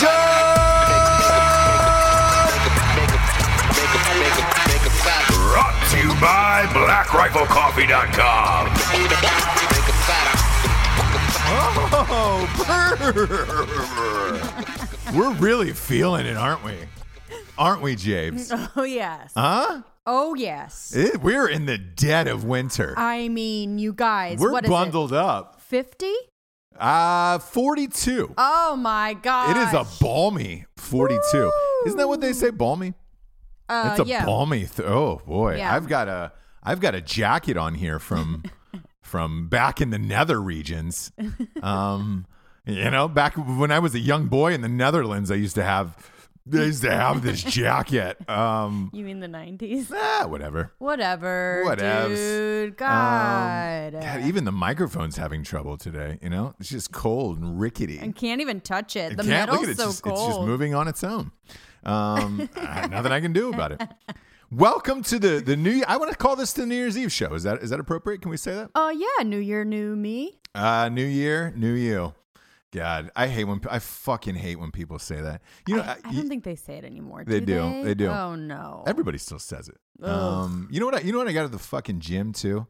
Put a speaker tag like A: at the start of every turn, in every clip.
A: Revolution. Brought to you by BlackRifleCoffee.com. Oh, we're really feeling it, aren't we? Aren't we, James?
B: Oh yes.
A: Huh?
B: Oh yes.
A: It- we're in the dead of winter.
B: I mean, you guys.
A: We're
B: what is
A: bundled up.
B: Fifty?
A: Uh, 42.
B: Oh my god.
A: It is a balmy 42. Isn't that what they say, balmy?
B: Uh,
A: it's a
B: yeah.
A: balmy. Th- oh boy,
B: Yeah.
A: I've got a I've got a jacket on here from from back in the nether regions. Um, you know, back when I was a young boy in the Netherlands, I used to have I used to have this jacket. Um,
B: You mean the nineties?
A: ah, whatever.
B: Whatever.
A: Whatevs.
B: Dude.
A: Um,
B: God.
A: God, even the microphone's having trouble today. You know, it's just cold and rickety.
B: and can't even touch it. The
A: can't-
B: metal's
A: look at it,
B: so
A: just,
B: cold.
A: It's just moving on its own. Um, uh, nothing I can do about it. Welcome to the the new. I want to call this the New Year's Eve show. Is that is that appropriate? Can we say that?
B: Oh yeah, New Year, new me.
A: Uh, new year, new you. God, I hate when I fucking hate when people say that. You know,
B: I, I
A: you-
B: don't think they say it anymore.
A: They
B: do.
A: do.
B: They,
A: They do.
B: Oh no.
A: everybody still says it.
B: Ugh.
A: Um, you know what? I, you know what I got at the fucking gym too,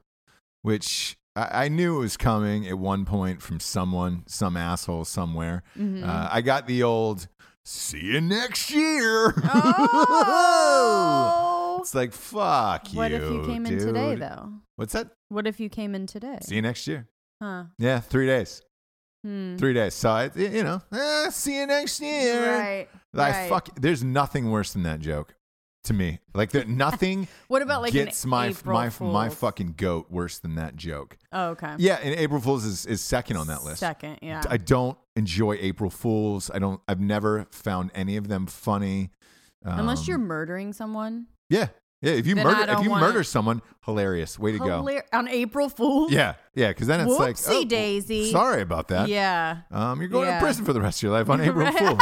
A: which I, I knew it was coming at one point from someone, some asshole somewhere.
B: Mhm.
A: Uh, I got the old "see you next year."
B: Oh.
A: it's like fuck you.
B: what if you came in today though?
A: What's that?
B: What if you came in today?
A: See you next year.
B: Huh.
A: Yeah, three days.
B: Hmm.
A: Three days. So I, you know, eh, see you next year.
B: Right.
A: I
B: right.
A: fuck. There's nothing worse than that joke to me. Like there, nothing
B: What about like
A: gets my
B: April
A: my my
B: Fool's?
A: fucking goat worse than that joke.
B: Oh, okay.
A: Yeah, and April Fools is, is second on that list.
B: Second, yeah.
A: I don't enjoy April Fools. I don't. I've never found any of them funny.
B: Unless
A: Um,
B: you're murdering someone.
A: yeah, yeah. If you
B: Then I
A: murder, if
B: don't
A: you
B: wanna-
A: murder someone, hilarious. Way to go.
B: Hilar- on April Fool's.
A: Yeah, yeah. Because then it's like,
B: Whoopsie
A: oh,
B: daisy.
A: Sorry about that.
B: Yeah.
A: Um, you're going
B: Yeah.
A: to prison for the rest of your life on April Fools.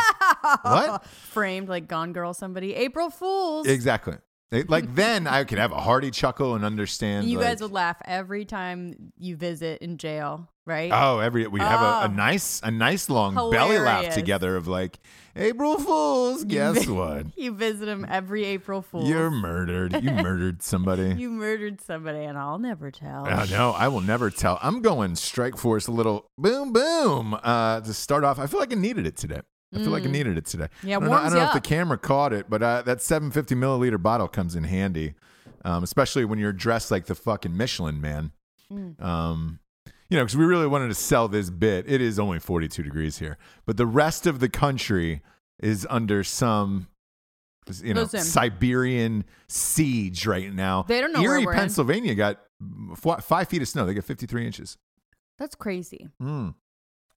A: What?
B: Framed like Gone Girl somebody. April Fools.
A: Exactly. It- like then I could have a hearty chuckle and understand.
B: you
A: like,
B: guys would laugh every time you visit in jail, right?
A: Oh, every we have a, a nice a nice long belly laugh
B: Hilarious.
A: together of like April Fools. Guess what?
B: you visit him every April Fool's.
A: You're murdered. You murdered somebody.
B: you murdered somebody, and I'll never tell.
A: Oh, no, I will never tell. I'm going Strike Force a little boom boom uh, to start off. I feel like I needed it today. I feel like I needed it today.
B: Mm. Yeah,
A: I don't know, I don't know if the camera caught it, but uh, that 750 milliliter bottle comes in handy, um, especially when you're dressed like the fucking Michelin man.
B: Mm.
A: Um, you know, because we really wanted to sell this bit. It is only 42 degrees here, but the rest of the country is under some, you know,
B: Listen.
A: Siberian siege right now.
B: They don't know where we're in.
A: Pennsylvania got f- five feet of snow. They got 53 inches.
B: That's crazy.
A: Mm.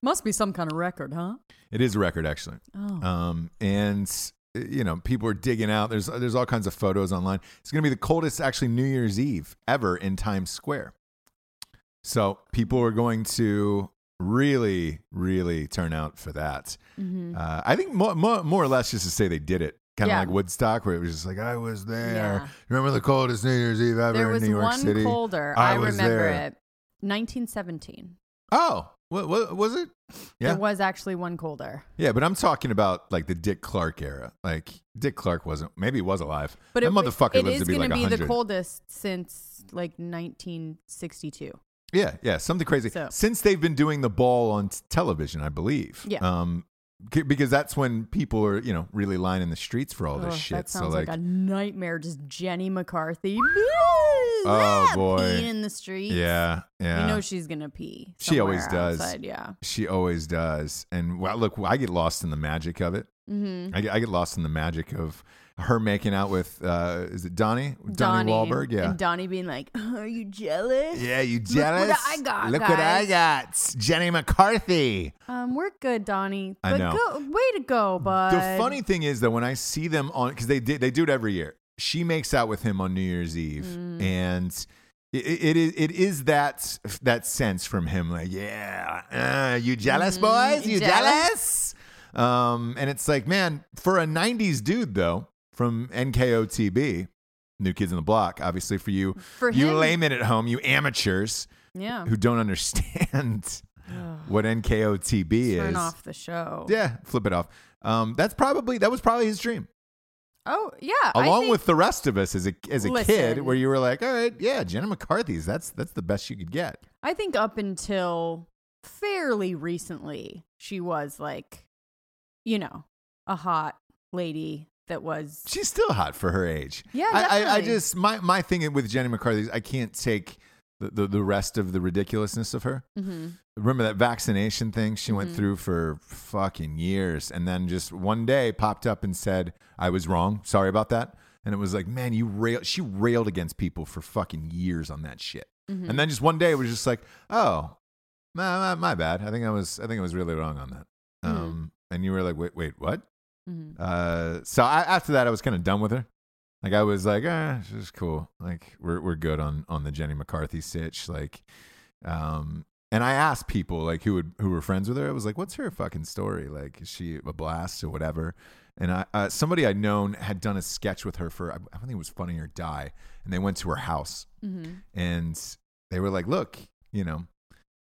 B: Must be some kind of record, huh?
A: It is a record, actually.
B: Oh.
A: Um, and you know, people are digging out. There's there's all kinds of photos online. It's going to be the coldest, actually, New Year's Eve ever in Times Square. So people are going to really, really turn out for that.
B: Mhm.
A: Uh, I think more, more, more or less just to say they did it. Kind of
B: Yeah.
A: like Woodstock, where it was just like, I was there.
B: Yeah.
A: Remember the coldest New Year's Eve ever
B: There
A: in
B: was
A: New York
B: one
A: City?
B: colder.
A: I
B: I,
A: was
B: remember
A: there.
B: it. 1917.
A: Oh, what, what was it? Yeah.
B: There was actually one colder.
A: Yeah, but I'm talking about like the Dick Clark era. Like Dick Clark wasn't. Maybe he was alive.
B: But
A: that
B: it,
A: motherfucker
B: it
A: lives
B: is
A: to be
B: gonna
A: like
B: be
A: 100.
B: the coldest since like 1962.
A: Yeah, yeah, something crazy.
B: So-
A: Since they've been doing the ball on t- television, I believe.
B: Yeah.
A: Um, c- because that's when people are, you know, really lining the streets for all this
B: Ugh,
A: shit.
B: That
A: so
B: sounds
A: like,
B: like, a nightmare. Just Jenny McCarthy.
A: Oh, boy.
B: peeing in the streets.
A: yeah, yeah.
B: You know she's gonna pee.
A: She always does.
B: Outside, yeah.
A: she always does. And well, look, I get lost in the magic of it.
B: Mm-hmm.
A: I get, I get lost in the magic of her making out with, uh, is it Donnie? Donnie Wahlberg? Yeah.
B: And Donnie being like, "Are you jealous?"
A: yeah, you jealous?
B: Look what
A: jealous?
B: I got,
A: Look what I got. Jenny McCarthy.
B: Um, we're good, Donnie.
A: I know.
B: Go, way to go, bud.
A: The funny thing is that when I see them on, because they did, they do it every year. She makes out with him on New Year's Eve,
B: Mm.
A: and it, it is it is that that sense from him, like, yeah, uh, you jealous, boys? You
B: You
A: jealous? Um, and it's like, man, for a '90s dude though, from NKOTB, New Kids in the Block, obviously for you,
B: For
A: you
B: him-
A: laymen at home, you amateurs
B: Yeah.
A: who don't understand what NKOTB
B: Turn
A: is.
B: Turn off the show.
A: Yeah, flip it off. Um, that's probably that was probably his dream,
B: Oh yeah.
A: Along
B: think-
A: with the rest of us as a as a kid, where you were like, all right, yeah, Jenna McCarthy's that's that's the best you could get.
B: I think up until fairly recently, she was like, you know, a hot lady that was.
A: She's still hot for her age.
B: Yeah,
A: I, I, I just my my thing with Jenny McCarthy is I can't take the, the, the rest of the ridiculousness of her.
B: Mhm.
A: Remember that vaccination thing she went
B: Mhm.
A: through for fucking years, and then just one day popped up and said, "I was wrong. Sorry about that." And it was like, man, you rail. She railed against people for fucking years on that shit.
B: Mhm.
A: And then just one day it was just like, oh, my, my, my bad. I think I was I think I was really wrong on that.
B: Mhm.
A: Um, and you were like, wait, wait, what?
B: Mhm.
A: Uh, so I, after that, I was kind of done with her. Like I was like, ah, she's cool. Like we're we're good on on the Jenny McCarthy sitch. Like, um, and I asked people like who would who were friends with her. I was like, what's her fucking story? Like, is she a blast or whatever? And I uh, somebody I'd known had done a sketch with her for I I think it was Funny or Die, and they went to her house
B: Mhm.
A: and they were like, "Look, you know,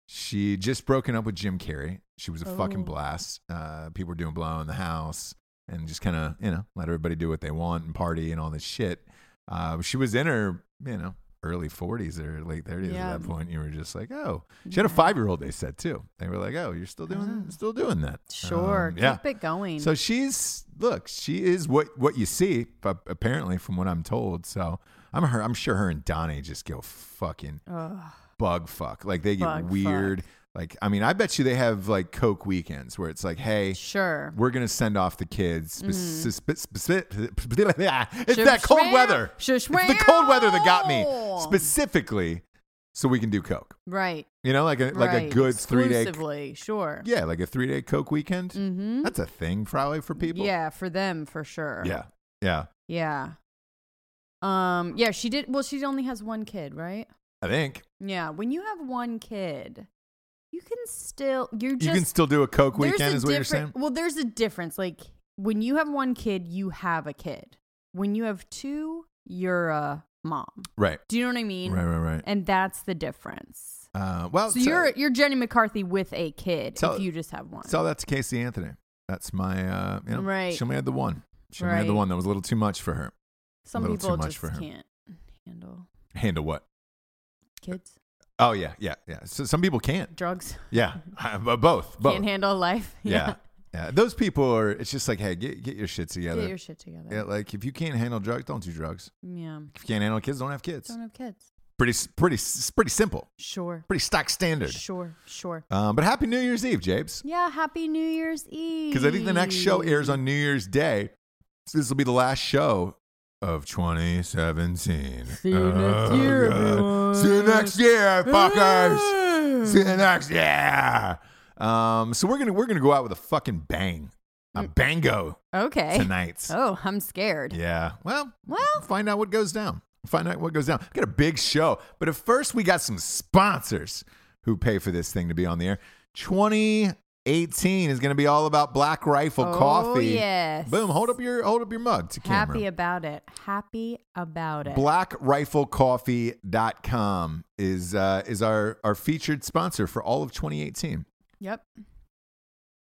A: she just broken up with Jim Carrey. She was a fucking
B: Oh.
A: blast. Uh, people were doing blow in the house and just kind of, you know, let everybody do what they want and party and all this shit. Uh, she was in her, you know, early 40s or late 30s
B: Yeah.
A: at that point. You were just like, oh, she had a five year old. They said too. They were like, oh, you're still doing,
B: Oh.
A: still doing that.
B: Sure.
A: Um, yeah.
B: Keep it going.
A: So she's look, she is what what you see, but apparently from what I'm told. So I'm her. I'm sure her and Donnie just go fucking
B: Ugh.
A: bug fuck. Like they get
B: Bug
A: weird. Like I mean, I bet you they have like Coke weekends where it's like, hey.
B: sure.
A: We're gonna send off the kids.
B: Mm-hmm.
A: spe- spe- spe- it's that cold weather. It's the cold weather that got me specifically, so we can do Coke.
B: Right.
A: You know, like a like a good three day.
B: Sure.
A: Yeah, like a three day Coke weekend.
B: Mm-hmm.
A: That's a thing probably for people.
B: Yeah, for them for sure.
A: Yeah. Yeah.
B: Yeah. Um. Yeah. She did. Well, she only has one kid, right?
A: I think
B: Yeah. When you have one kid, you can still. You're just.
A: you can still do a Coke weekend, is what you're saying?
B: Well, there's a difference. Like when you have one kid, you have a kid. When you have two, you're a mom.
A: Right.
B: Do you know what I mean?
A: Right, right, right.
B: And that's the difference.
A: Uh, well,
B: So you're you're Jenny McCarthy with a kid
A: Tell-
B: if you just have one.
A: So that's Casey Anthony. That's my, uh, you know,
B: Right.
A: she only had the one. She only had the one that was a little too much for her.
B: Some
A: little too
B: people
A: much
B: just
A: for her.
B: can't handle
A: Handle what?
B: kids,
A: Oh, yeah, yeah, yeah. So some people can't.
B: drugs.
A: Yeah, but both. Both.
B: Can't handle life.
A: yeah. yeah. Those people are, it's just like, hey, get, get your shit together.
B: Get your shit together.
A: yeah, like if you can't handle drugs, don't do drugs.
B: Yeah.
A: If you can't handle kids, don't have kids.
B: Don't have kids.
A: Pretty, pretty, pretty simple.
B: Sure.
A: Pretty stock standard.
B: Sure. Sure.
A: Um, but happy New Year's Eve, Japes.
B: Yeah. Happy New Year's Eve.
A: Because I think the next show airs on New Year's Day. So this will be the last show of 2017.
B: See you next year,
A: God.
B: everyone.
A: See you next year, fuckers. See you next year. Um, so we're gonna we're gonna go out with a fucking bang, a bango
B: Okay.
A: tonight.
B: Oh, I'm scared.
A: Yeah. Well,
B: Well.
A: find out what goes down. Find out what goes down. We got a big show, but at first we got some sponsors who pay for this thing to be on the air. 2018 is going to be all about Black Rifle
B: Oh,
A: Coffee.
B: yes.
A: Boom! Hold up your hold up your mug to camera.
B: Happy about it. Happy about it.
A: BlackRifleCoffee.com is uh, is our our featured sponsor for all of 2018.
B: Yep.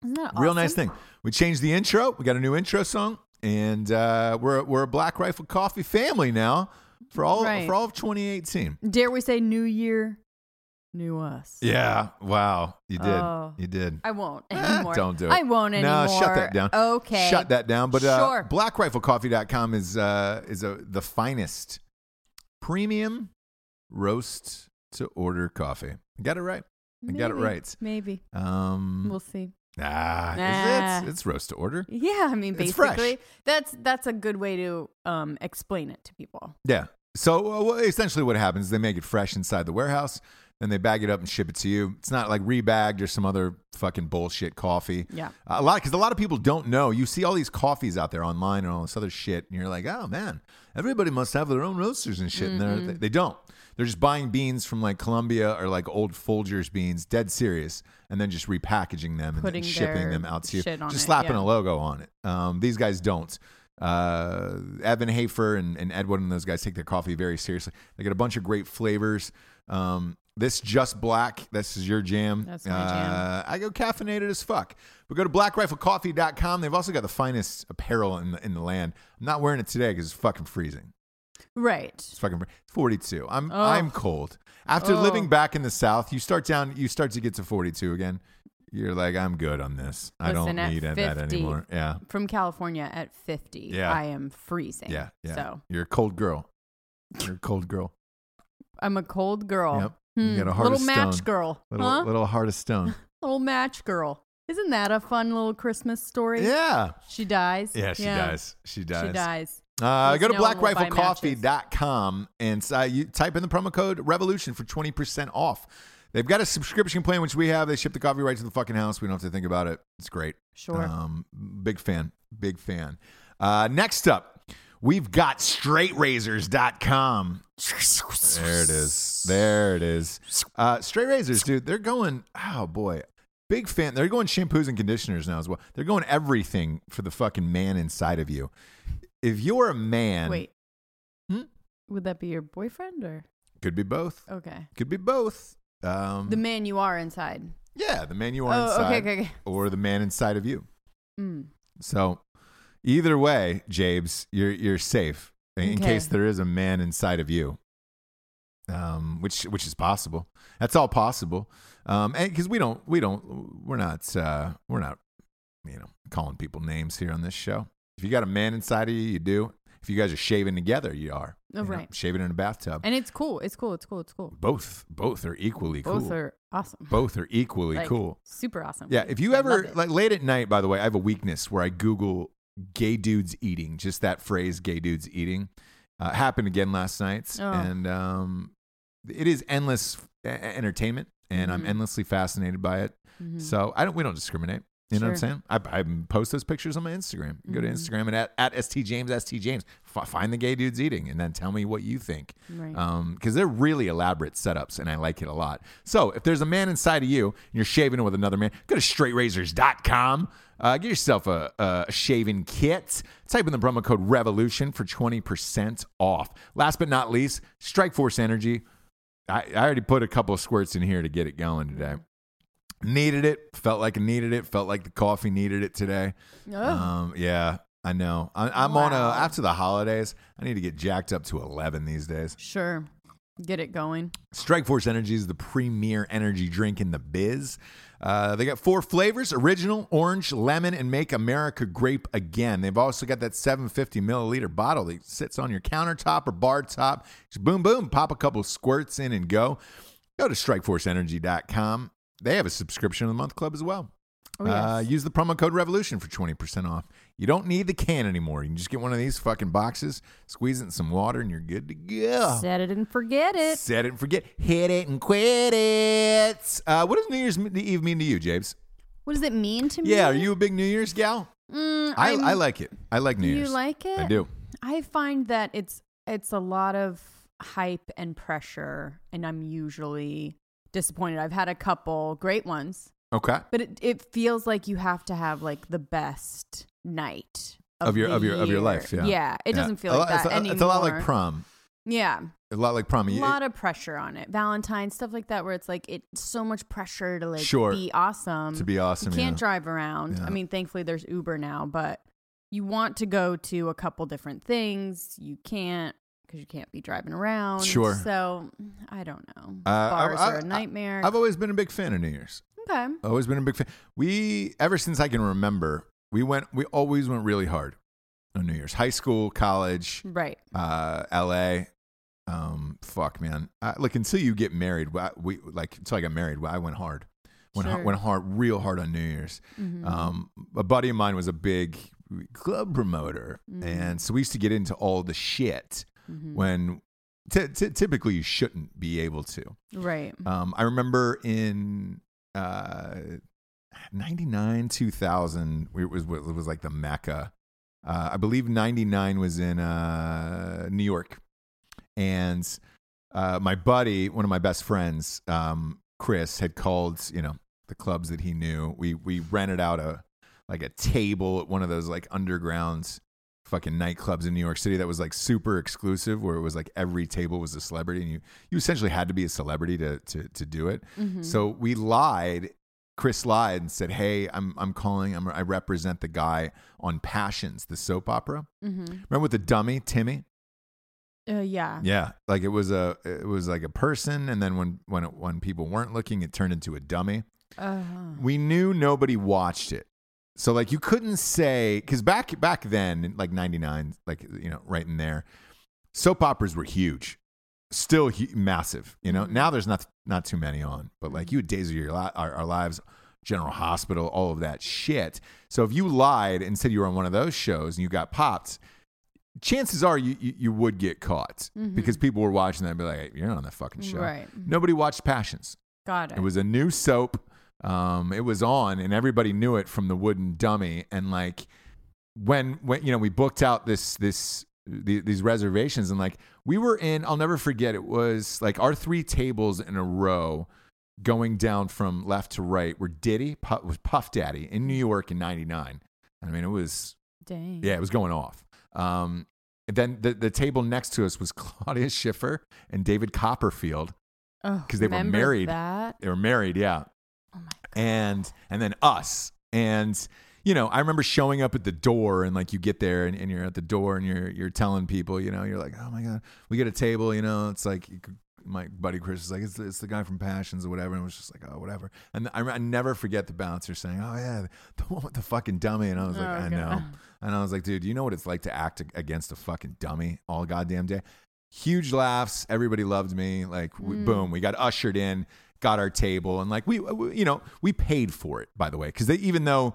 B: Isn't that
A: Real nice thing. We changed the intro. We got a new intro song, and uh, we're we're a Black Rifle Coffee family now for all
B: Right.
A: for all of 2018.
B: Dare we say New Year, New Us?
A: Yeah. Wow. You did.
B: Oh.
A: You did.
B: I won't anymore.
A: don't do it.
B: I won't anymore.
A: No, shut that down.
B: Okay.
A: Shut that down. But uh,
B: Sure.
A: blackriflecoffee.com is uh, is a, the finest premium roast to order coffee. Got it right. I got it right.
B: Maybe.
A: Um,
B: We'll see.
A: ah, is
B: Nah.
A: it? It's roast to order.
B: Yeah, I mean, basically, that's that's a good way to um explain it to people.
A: Yeah. So uh, well, essentially, what happens is they make it fresh inside the warehouse, then they bag it up and ship it to you. It's not like rebagged or some other fucking bullshit coffee.
B: Yeah.
A: A lot because a lot of people don't know. You see all these coffees out there online and all this other shit, and you're like, oh man, everybody must have their own roasters and shit. And they, they don't. They're just buying beans from like Colombia or like old Folgers beans, dead serious, and then just repackaging them and,
B: Putting
A: and shipping
B: their
A: them out to you,
B: shit on
A: just
B: it,
A: slapping
B: yeah.
A: a logo on it. Um, these guys don't. Uh, Evan Hafer and, and Edwin and those guys take their coffee very seriously. They got a bunch of great flavors. Um, this just black. This is your jam.
B: That's my jam.
A: Uh, I go caffeinated as fuck. But go to blackriflecoffee.com. They've also got the finest apparel in the, in the land. I'm not wearing it today because it's fucking freezing.
B: Right.
A: It's fucking fr- 42. I'm
B: Oh.
A: I'm cold. After
B: Oh.
A: living back in the South, you start down. You start to get to 42 again. You're like, I'm good on this. I
B: Listen,
A: don't need that anymore. Yeah,
B: From California at 50,
A: Yeah.
B: I am freezing.
A: yeah, yeah.
B: So
A: You're a cold girl. You're a cold girl.
B: I'm a cold girl.
A: Yep. You
B: Hmm,
A: got a heart
B: little
A: of
B: match girl.
A: Little
B: huh?
A: little heart of stone.
B: Little match girl. Isn't that a fun little Christmas story?
A: yeah.
B: She dies.
A: Yeah, she dies. She dies.
B: She dies.
A: Uh, go to
B: no one will
A: blackriflecoffee.com and uh, you type in the promo code revolution for 20% off. They've got a subscription plan, which we have. They ship the coffee right to the fucking house. We don't have to think about it. It's great.
B: Sure.
A: Um, big fan. Big fan. Uh, next up, we've got straightrazors.com. There it is. There it is. Uh, Straight Razors, dude, they're going, oh boy. Big fan. They're going shampoos and conditioners now as well. They're going everything for the fucking man inside of you. If you're a man,
B: Wait.
A: Hmm?
B: Would that be your boyfriend or?
A: could be both.
B: Okay.
A: Could be both. Um,
B: The man you are inside.
A: Yeah, the man you are
B: Oh,
A: inside,
B: okay, okay, okay.
A: or the man inside of you.
B: Mm.
A: So, either way, Jabes, you're you're safe in
B: Okay.
A: case there is a man inside of you. Um, which which is possible. That's all possible. Um, and because we don't we don't we're not uh we're not you know calling people names here on this show. If you got a man inside of you, you do. If you guys are shaving together, you are.
B: Oh,
A: You know,
B: right.
A: shaving in a bathtub.
B: And it's cool. It's cool. It's cool. It's cool.
A: both both are equally
B: Both
A: cool.
B: Both are awesome.
A: both are equally
B: Like,
A: cool.
B: Super awesome.
A: Yeah, if you
B: I
A: ever like late at night, by the way, I have a weakness where I Google "gay dudes eating." Just that phrase, "gay dudes eating," uh, happened again last night,
B: Oh.
A: and um, it is endless entertainment, and I'm
B: Mhm.
A: endlessly fascinated by it.
B: Mhm.
A: So I don't. We don't discriminate. You know what I'm saying? I, I post those pictures on my Instagram. Go to
B: Mhm.
A: Instagram and at, at st james st james. F- find the gay dudes eating, and then tell me what you think
B: right.
A: because they're really elaborate setups and I like it a lot. So if there's a man inside of you and you're shaving it with another man, go to straightrazors.com. Uh, get yourself a, a shaving kit. Type in the promo code REVOLUTION for 20% off. Last but not least, Strike Force Energy. I, I already put a couple of squirts in here to get it going today. Needed it. Felt like I needed it. Felt like the coffee needed it today.
B: Oh.
A: Um, yeah, I know. I, I'm on a after the holidays. I need to get jacked up to 11 these days.
B: sure. Get it going.
A: Strike Force Energy is the premier energy drink in the biz. Uh, they got four flavors original, orange, lemon, and make America grape again. They've also got that 750 milliliter bottle that sits on your countertop or bar top. Just boom, boom, pop a couple squirts in and go. Go to strikeforceenergy.com. They have a subscription of the month club as well.
B: Oh,
A: Uh, use the promo code revolution for 20% off. You don't need the can anymore. You can just get one of these fucking boxes, squeeze it in some water, and you're good to go.
B: Set it and forget it.
A: Set it and forget. Hit it and quit it. Uh, what does New Year's Eve mean to you, James?
B: What does it mean to me?
A: Yeah, are you a big New Year's gal?
B: Mm,
A: I,
B: I'm-
A: like it. I like New
B: You
A: Year's.
B: You like it?
A: I do.
B: I find that it's it's a lot of hype and pressure, and I'm usually disappointed. I've had a couple great ones,
A: Okay.
B: but it, it feels like you have to have like the best night
A: Of your- of your- of your life, yeah.
B: yeah. It
A: Yeah.
B: doesn't feel like
A: lot-
B: that
A: it's, a-
B: anymore.
A: it's a lot like prom.
B: Yeah,
A: A lot like prom.
B: a lot of pressure on it. Valentine stuff like that, where it's like it's so much pressure to like
A: Sure.
B: be awesome.
A: to be awesome.
B: you can't
A: yeah.
B: drive around.
A: Yeah.
B: I mean, thankfully there's Uber now, but you want to go to a couple different things. You can't because you can't be driving around.
A: Sure.
B: So I don't know.
A: Uh,
B: Bars
A: I-
B: are a nightmare.
A: I've always been a big fan of New Year's.
B: okay.
A: Always been a big fan. We ever since I can remember, we went. We always went really hard on New Year's. High school, college,
B: Right.
A: uh, L.A. Um, fuck, man. Uh, look, until you get married, we like until I got married, I went hard. Went,
B: Sure.
A: went hard, real hard on New Year's.
B: Mhm.
A: Um, a buddy of mine was a big club promoter,
B: Mm.
A: and so we used to get into all the shit
B: Mhm.
A: when t- t- typically you shouldn't be able to.
B: right.
A: Um, I remember in uh, 99, 2000, it was, it was like the Mecca. Uh, I believe 99 was in uh, New York. And uh, my buddy, one of my best friends, um, Chris, had called, you know, the clubs that he knew. We, we rented out a, like a table at one of those like underground fucking nightclubs in New York City that was like super exclusive where it was like every table was a celebrity and you you essentially had to be a celebrity to to to do it.
B: Mhm.
A: So we lied. Chris lied and said, "Hey, I'm I'm calling. I'm, I represent the guy on Passions, the soap opera.
B: Mhm.
A: Remember with the dummy Timmy?
B: Uh, yeah.
A: Yeah, like it was a it was like a person, and then when when it, when people weren't looking, it turned into a dummy.
B: Uh,
A: We knew nobody watched it. So like you couldn't say cuz back back then like 99 like you know right in there soap operas were huge. Still hu- massive, you know.
B: Mhm.
A: Now there's not not too many on, but like you had Days of Your Li- our, our Lives, General Hospital, all of that shit. So if you lied and said you were on one of those shows and you got popped, chances are you you, you would get caught
B: Mhm.
A: because people were watching that and be like, hey, "You're not on that fucking show."
B: Right.
A: Nobody watched Passions.
B: Got it.
A: It was a new soap. Um, it was on, and everybody knew it from the wooden dummy. And like when when you know we booked out this this the, these reservations, and like we were in, I'll never forget. It was like our three tables in a row, going down from left to right. Were Diddy Puff, was Puff Daddy in New York in '99. I mean, it was
B: Dang.
A: yeah, it was going off. Um, then the the table next to us was Claudia Schiffer and David Copperfield.
B: Oh,
A: 'Cause they were married.
B: That.
A: They were married, yeah.
B: Oh my
A: and and then us and you know i remember showing up at the door and like you get there and, and you're at the door and you're you're telling people you know you're like oh my god. We get a table you know it's like my buddy chris is like it's, it's the guy from passions or whatever. And it was just like oh whatever. And I, I never forget the bouncer saying oh yeah the one with the fucking dummy. And i was like
B: Oh,
A: i
B: God.
A: know. And i was like dude you know what it's like to act against a fucking dummy all goddamn day? Huge laughs. Everybody loved me. Like we,
B: Mm.
A: boom we got ushered in got our table and like we, we you know we paid for it by the way because they even though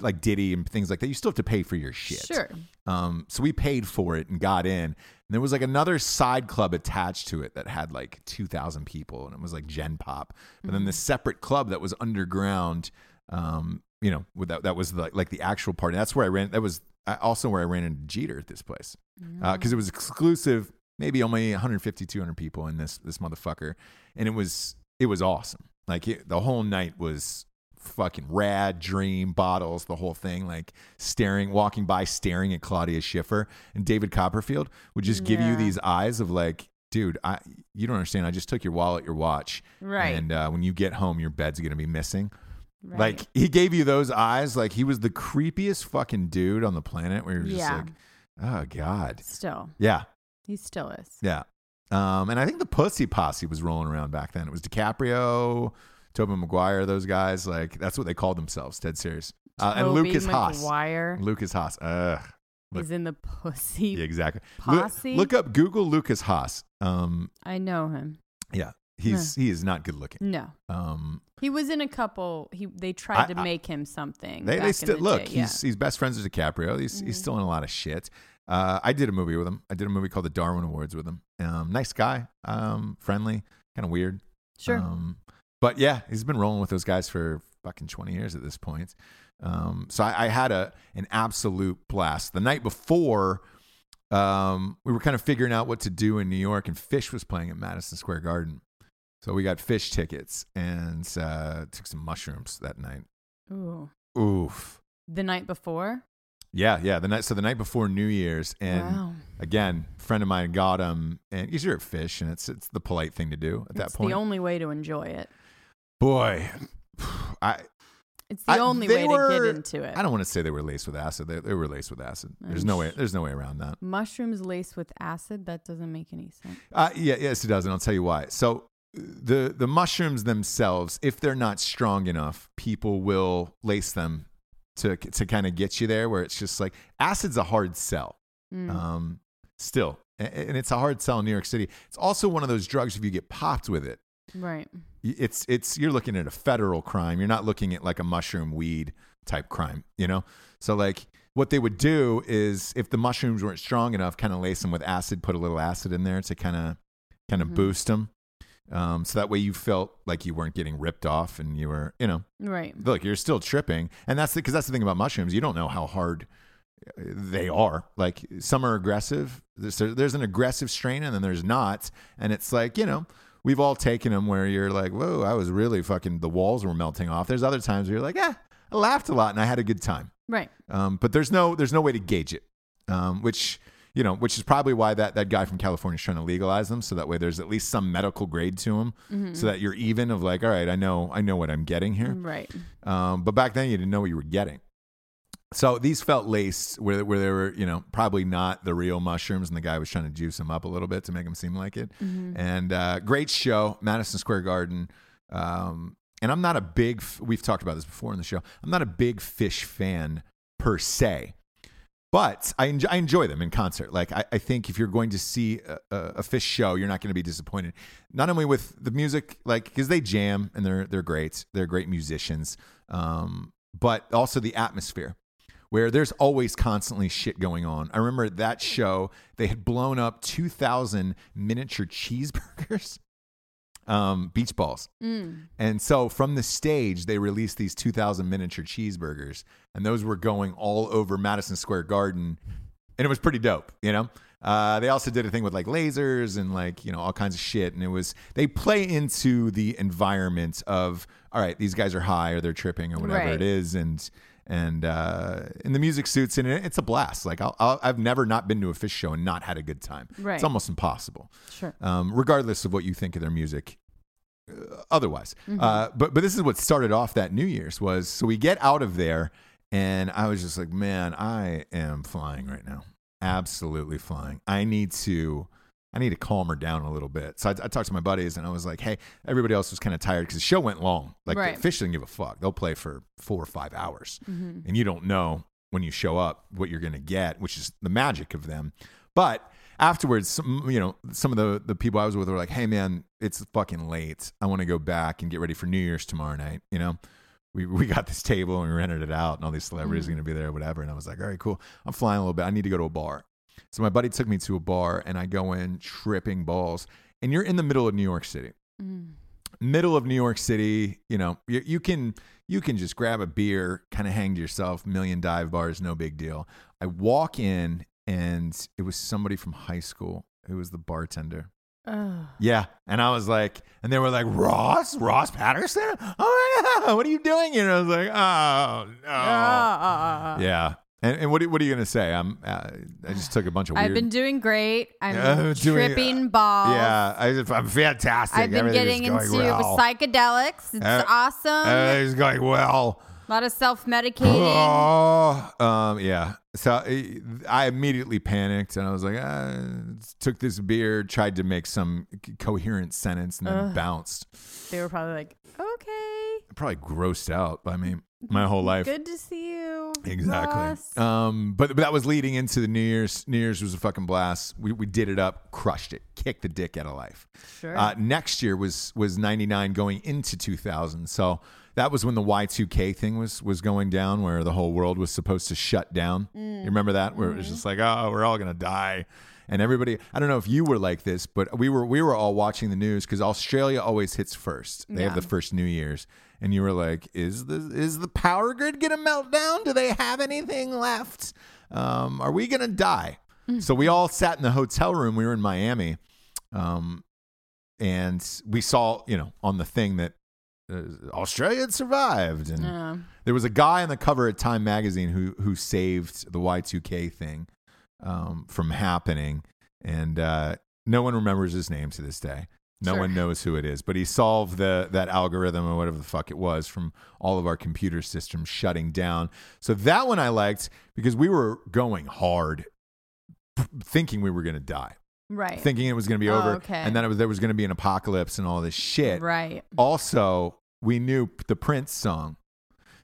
A: like diddy and things like that you still have to pay for your shit.
B: Sure.
A: um so we paid for it and got in. And there was like another side club attached to it that had like 2000 people and it was like gen pop. But then the separate club that was underground um you know that that was like like the actual party. That's where i ran that was uh, also where i ran into jeter at this place. Because it was exclusive maybe only 150 200 people in this this motherfucker. And it was it was awesome. Like it, the whole night was fucking rad dream bottles the whole thing like staring walking by staring at claudia schiffer and david copperfield would just give you these eyes of like dude i you don't understand i just took your wallet your watch
B: Right.
A: and uh, when you get home your bed's gonna be missing
B: Right.
A: like he gave you those eyes like he was the creepiest fucking dude on the planet where you're just
B: Yeah.
A: like oh god
B: still,
A: yeah
B: he still is.
A: yeah. Um, and I think the Pussy Posse was rolling around back then. It was DiCaprio, Tobey Maguire, those guys. Like that's what they called themselves. Ted Sears Uh, and Lukas Haas. Lukas Haas. Ugh. Look-
B: is in the pussy.
A: Yeah, exactly. Look,
B: Posse?
A: look up Google Lukas Haas. Um,
B: I know him.
A: yeah, he's he is not good looking.
B: No,
A: Um,
B: he was in a couple. He they tried
A: I-
B: to
A: I-
B: make him something.
A: they they still
B: the
A: look.
B: day, yeah.
A: He's he's best friends with DiCaprio. He's he's
B: Mhm.
A: still in a lot of shit. Uh, I did a movie with him. I did a movie called the Darwin Awards with him. Um, nice guy. Um, friendly. Kind of weird.
B: sure.
A: Um, but yeah, he's been rolling with those guys for fucking 20 years at this point. Um, so I, I had a an absolute blast. The night before, um, we were kind of figuring out what to do in New York, and Phish was playing at Madison Square Garden. So we got Phish tickets and uh, took some mushrooms that night.
B: Ooh,
A: Oof.
B: the night before.
A: Yeah, yeah. The night, so the night before New Year's, and
B: wow,
A: again, a friend of mine got him, and because you're at Phish, and it's it's the polite thing to do at
B: it's
A: that point.
B: the only way to enjoy it.
A: Boy, I
B: It's the
A: I-
B: only way
A: were-
B: to get into it.
A: I don't want to say they were laced with acid. They, they were laced with acid. There's no way. There's no way around that.
B: Mushrooms laced with acid. That doesn't make any sense.
A: Uh, yeah, yes, it does, and I'll tell you why. So the the mushrooms themselves, if they're not strong enough, people will lace them to to kind of get you there. Where it's just like acid's a hard sell.
B: Mm.
A: Um, still, and it's a hard sell in New York City. It's also one of those drugs. If you get popped with it,
B: right.
A: It's it's you're looking at a federal crime. You're not looking at like a mushroom weed type crime, you know? So like what they would do is if the mushrooms weren't strong enough, kind of lace them with acid, put a little acid in there to kind of kind of
B: Mhm.
A: boost them. Um, so that way you felt like you weren't getting ripped off and you were, you know,
B: Right.
A: look, you're still tripping. And that's because that's the thing about mushrooms. You don't know how hard uh, they are. Like some are aggressive. There's, there's an aggressive strain and then there's not. And it's like, you know, we've all taken them where you're like, whoa, I was really fucking, the walls were melting off. There's other times where you're like, yeah, I laughed a lot and I had a good time.
B: Right.
A: Um, but there's no, there's no way to gauge it. Um, which, you know, which is probably why that, that guy from California is trying to legalize them. So that way there's at least some medical grade to them
B: Mhm.
A: so that you're even of like, all right, I know, I know what I'm getting here.
B: Right.
A: Um, but back then you didn't know what you were getting. So these felt laced where, where they were, you know, probably not the real mushrooms, and the guy was trying to juice them up a little bit to make them seem like it.
B: Mhm.
A: And uh, great show, Madison Square Garden. Um, and I'm not a big we've talked about this before in the show. I'm not a big Phish fan per se, but I enjoy, I enjoy them in concert. Like, I, I think if you're going to see a, a, a Phish show, you're not going to be disappointed. Not only with the music, like, because they jam and they're, they're great, they're great musicians, um, but also the atmosphere where there's always constantly shit going on. I remember that show, they had blown up 2,000 miniature cheeseburgers, um, beach balls.
B: Mm.
A: And so from the stage, they released these 2,000 miniature cheeseburgers, and those were going all over Madison Square Garden. And it was pretty dope, you know? Uh, they also did a thing with like lasers and like, you know, all kinds of shit. And it was, they play into the environment of, all right, these guys are high or they're tripping or whatever
B: Right.
A: it is. And, and, uh, and the music suits and. It's a blast. Like, I'll, I'll, I've never not been to a Phish show and not had a good time.
B: Right.
A: It's almost impossible
B: Sure.
A: um, regardless of what you think of their music. uh, otherwise. Uh, but but this is what started off that New Year's was so we get out of there, and I was just like, man, I am flying right now, absolutely flying. I need to. I need to calm her down a little bit. So I, I talked to my buddies and I was like, hey, everybody else was kind of tired because the show went long. Like,
B: Right.
A: the Phish didn't give a fuck. They'll play for four or five hours.
B: Mhm.
A: And you don't know when you show up what you're going to get, which is the magic of them. But afterwards, some, you know, some of the, the people I was with were like, hey, man, it's fucking late. I want to go back and get ready for New Year's tomorrow night. You know, we, we got this table and we rented it out and all these celebrities are going to be there, whatever. And I was like, all right, cool. I'm flying a little bit. I need to go to a bar. So my buddy took me to a bar and I go in tripping balls. And you're in the middle of New York City
B: Mm.
A: middle of New York City, you know, you, you can you can just grab a beer, kind of hang to yourself, million dive bars, no big deal. I walk in and it was somebody from high school who was the bartender.
B: Ugh.
A: Yeah, and I was like, and they were like, Ross, Ross Patterson. Oh my god, what are you doing? And I was like, oh no,
B: Ah.
A: yeah. And, and what are- what are you gonna say? I'm uh, I just took a bunch of weird.
B: I've been doing great. I'm
A: Yeah, doing-
B: tripping balls.
A: yeah, I, I'm fantastic.
B: I've been getting into
A: well.
B: psychedelics. It's
A: Uh,
B: awesome.
A: Everything's going well.
B: a lot of self medicating.
A: Oh, um, yeah. So I- I immediately panicked and I was like, ah, took this beer, tried to make some coherent sentence, and then
B: Ugh.
A: bounced.
B: they were probably like, okay.
A: Probably grossed out by me my whole life.
B: Good to see you.
A: Exactly.
B: Ross.
A: Um, but, but that was leading into the New Year's. New Year's was a fucking blast. We, we did it up, crushed it, kicked the dick out of life.
B: sure.
A: Uh, next year was was 99 going into 2000. So that was when the Y2K thing was was going down where the whole world was supposed to shut down. You remember that where it was just like, "Oh, we're all going to die." And everybody, I don't know if you were like this, but we were we were all watching the news cuz Australia always hits first. They have the first New Year's. And you were like, "Is the is the power grid going to melt down? Do they have anything left? Um, are we going to die?" So we all sat in the hotel room. We were in Miami. Um, and we saw, you know, on the thing that uh, Australia had survived, and
B: Yeah.
A: there was a guy on the cover of Time magazine who who saved the Y2K thing um, from happening, and uh, no one remembers his name to this day. No
B: Sure.
A: one knows who it is, but he solved the that algorithm or whatever the fuck it was from all of our computer systems shutting down. So that one I liked because we were going hard, thinking we were going to die
B: Right.
A: thinking it was going to be
B: Oh,
A: over,
B: okay.
A: and then it was, there was going to be an apocalypse and all this shit.
B: Right.
A: Also, we knew the Prince song,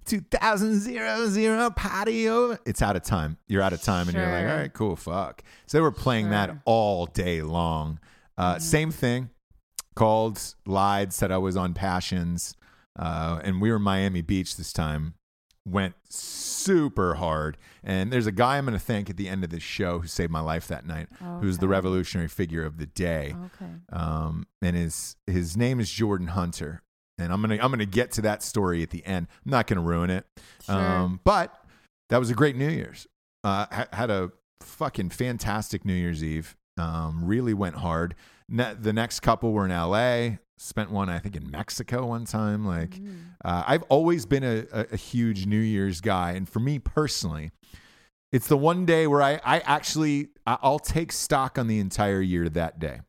A: 2000 zero zero patio. It's out of time. You're out of time, and you're like, all right, cool, fuck. So they were playing that
B: Sure. Mm-hmm.
A: all day long. Uh, Same thing. Called, lied, said I was on Passions, uh, and we were in Miami Beach this time. Went super hard, and there's a guy I'm going to thank at the end of this show who saved my life that night, who's the revolutionary figure of the day
B: Okay.
A: um, and his his name is Jordan Hunter. And I'm gonna I'm gonna get to that story at the end. I'm not gonna ruin it.
B: Sure.
A: Um, but that was a great New Year's. Uh, ha- had a fucking fantastic New Year's Eve. Um, really went hard. Ne- the next couple were in L.A. Spent one I think in Mexico one time. Like
B: Mm-hmm.
A: uh, I've always been a, a, a huge New Year's guy, and for me personally, it's the one day where I, I actually I'll take stock on the entire year that day.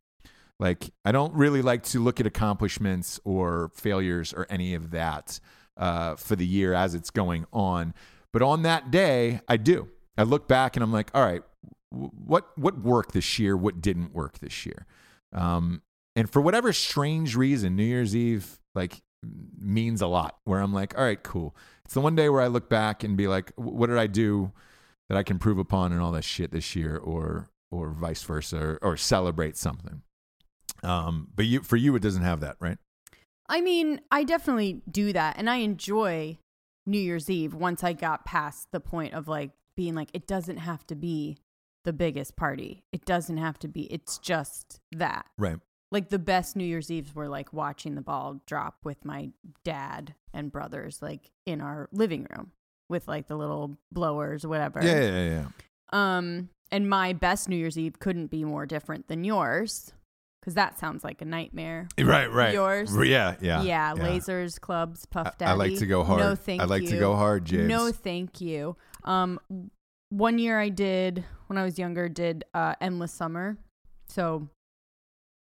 A: Like I don't really like to look at accomplishments or failures or any of that uh, for the year as it's going on, but on that day I do. I look back and I'm like, all right, what what worked this year? What didn't work this year? Um, and for whatever strange reason, New Year's Eve like means a lot. Where I'm like, all right, cool. It's the one day where I look back and be like, what did I do that I can prove upon and all that shit this year, or or vice versa, or, or celebrate something. Um, but you for you, it doesn't have that, right?
B: I mean, I definitely do that. And I enjoy New Year's Eve once I got past the point of like being like, it doesn't have to be the biggest party. It doesn't have to be, it's just that.
A: Right.
B: Like the best New Year's Eves were like watching the ball drop with my dad and brothers, like in our living room with like the little blowers or whatever.
A: Yeah, yeah, yeah.
B: Um, and my best New Year's Eve couldn't be more different than yours because that sounds like a nightmare.
A: Right, right.
B: Yours?
A: Yeah, yeah.
B: Yeah, lasers, clubs, puff
A: I. I like to go hard.
B: No, thank you.
A: I like
B: you.
A: to go hard, James.
B: No, thank you. Um, one year I did when I was younger did uh, endless summer. So,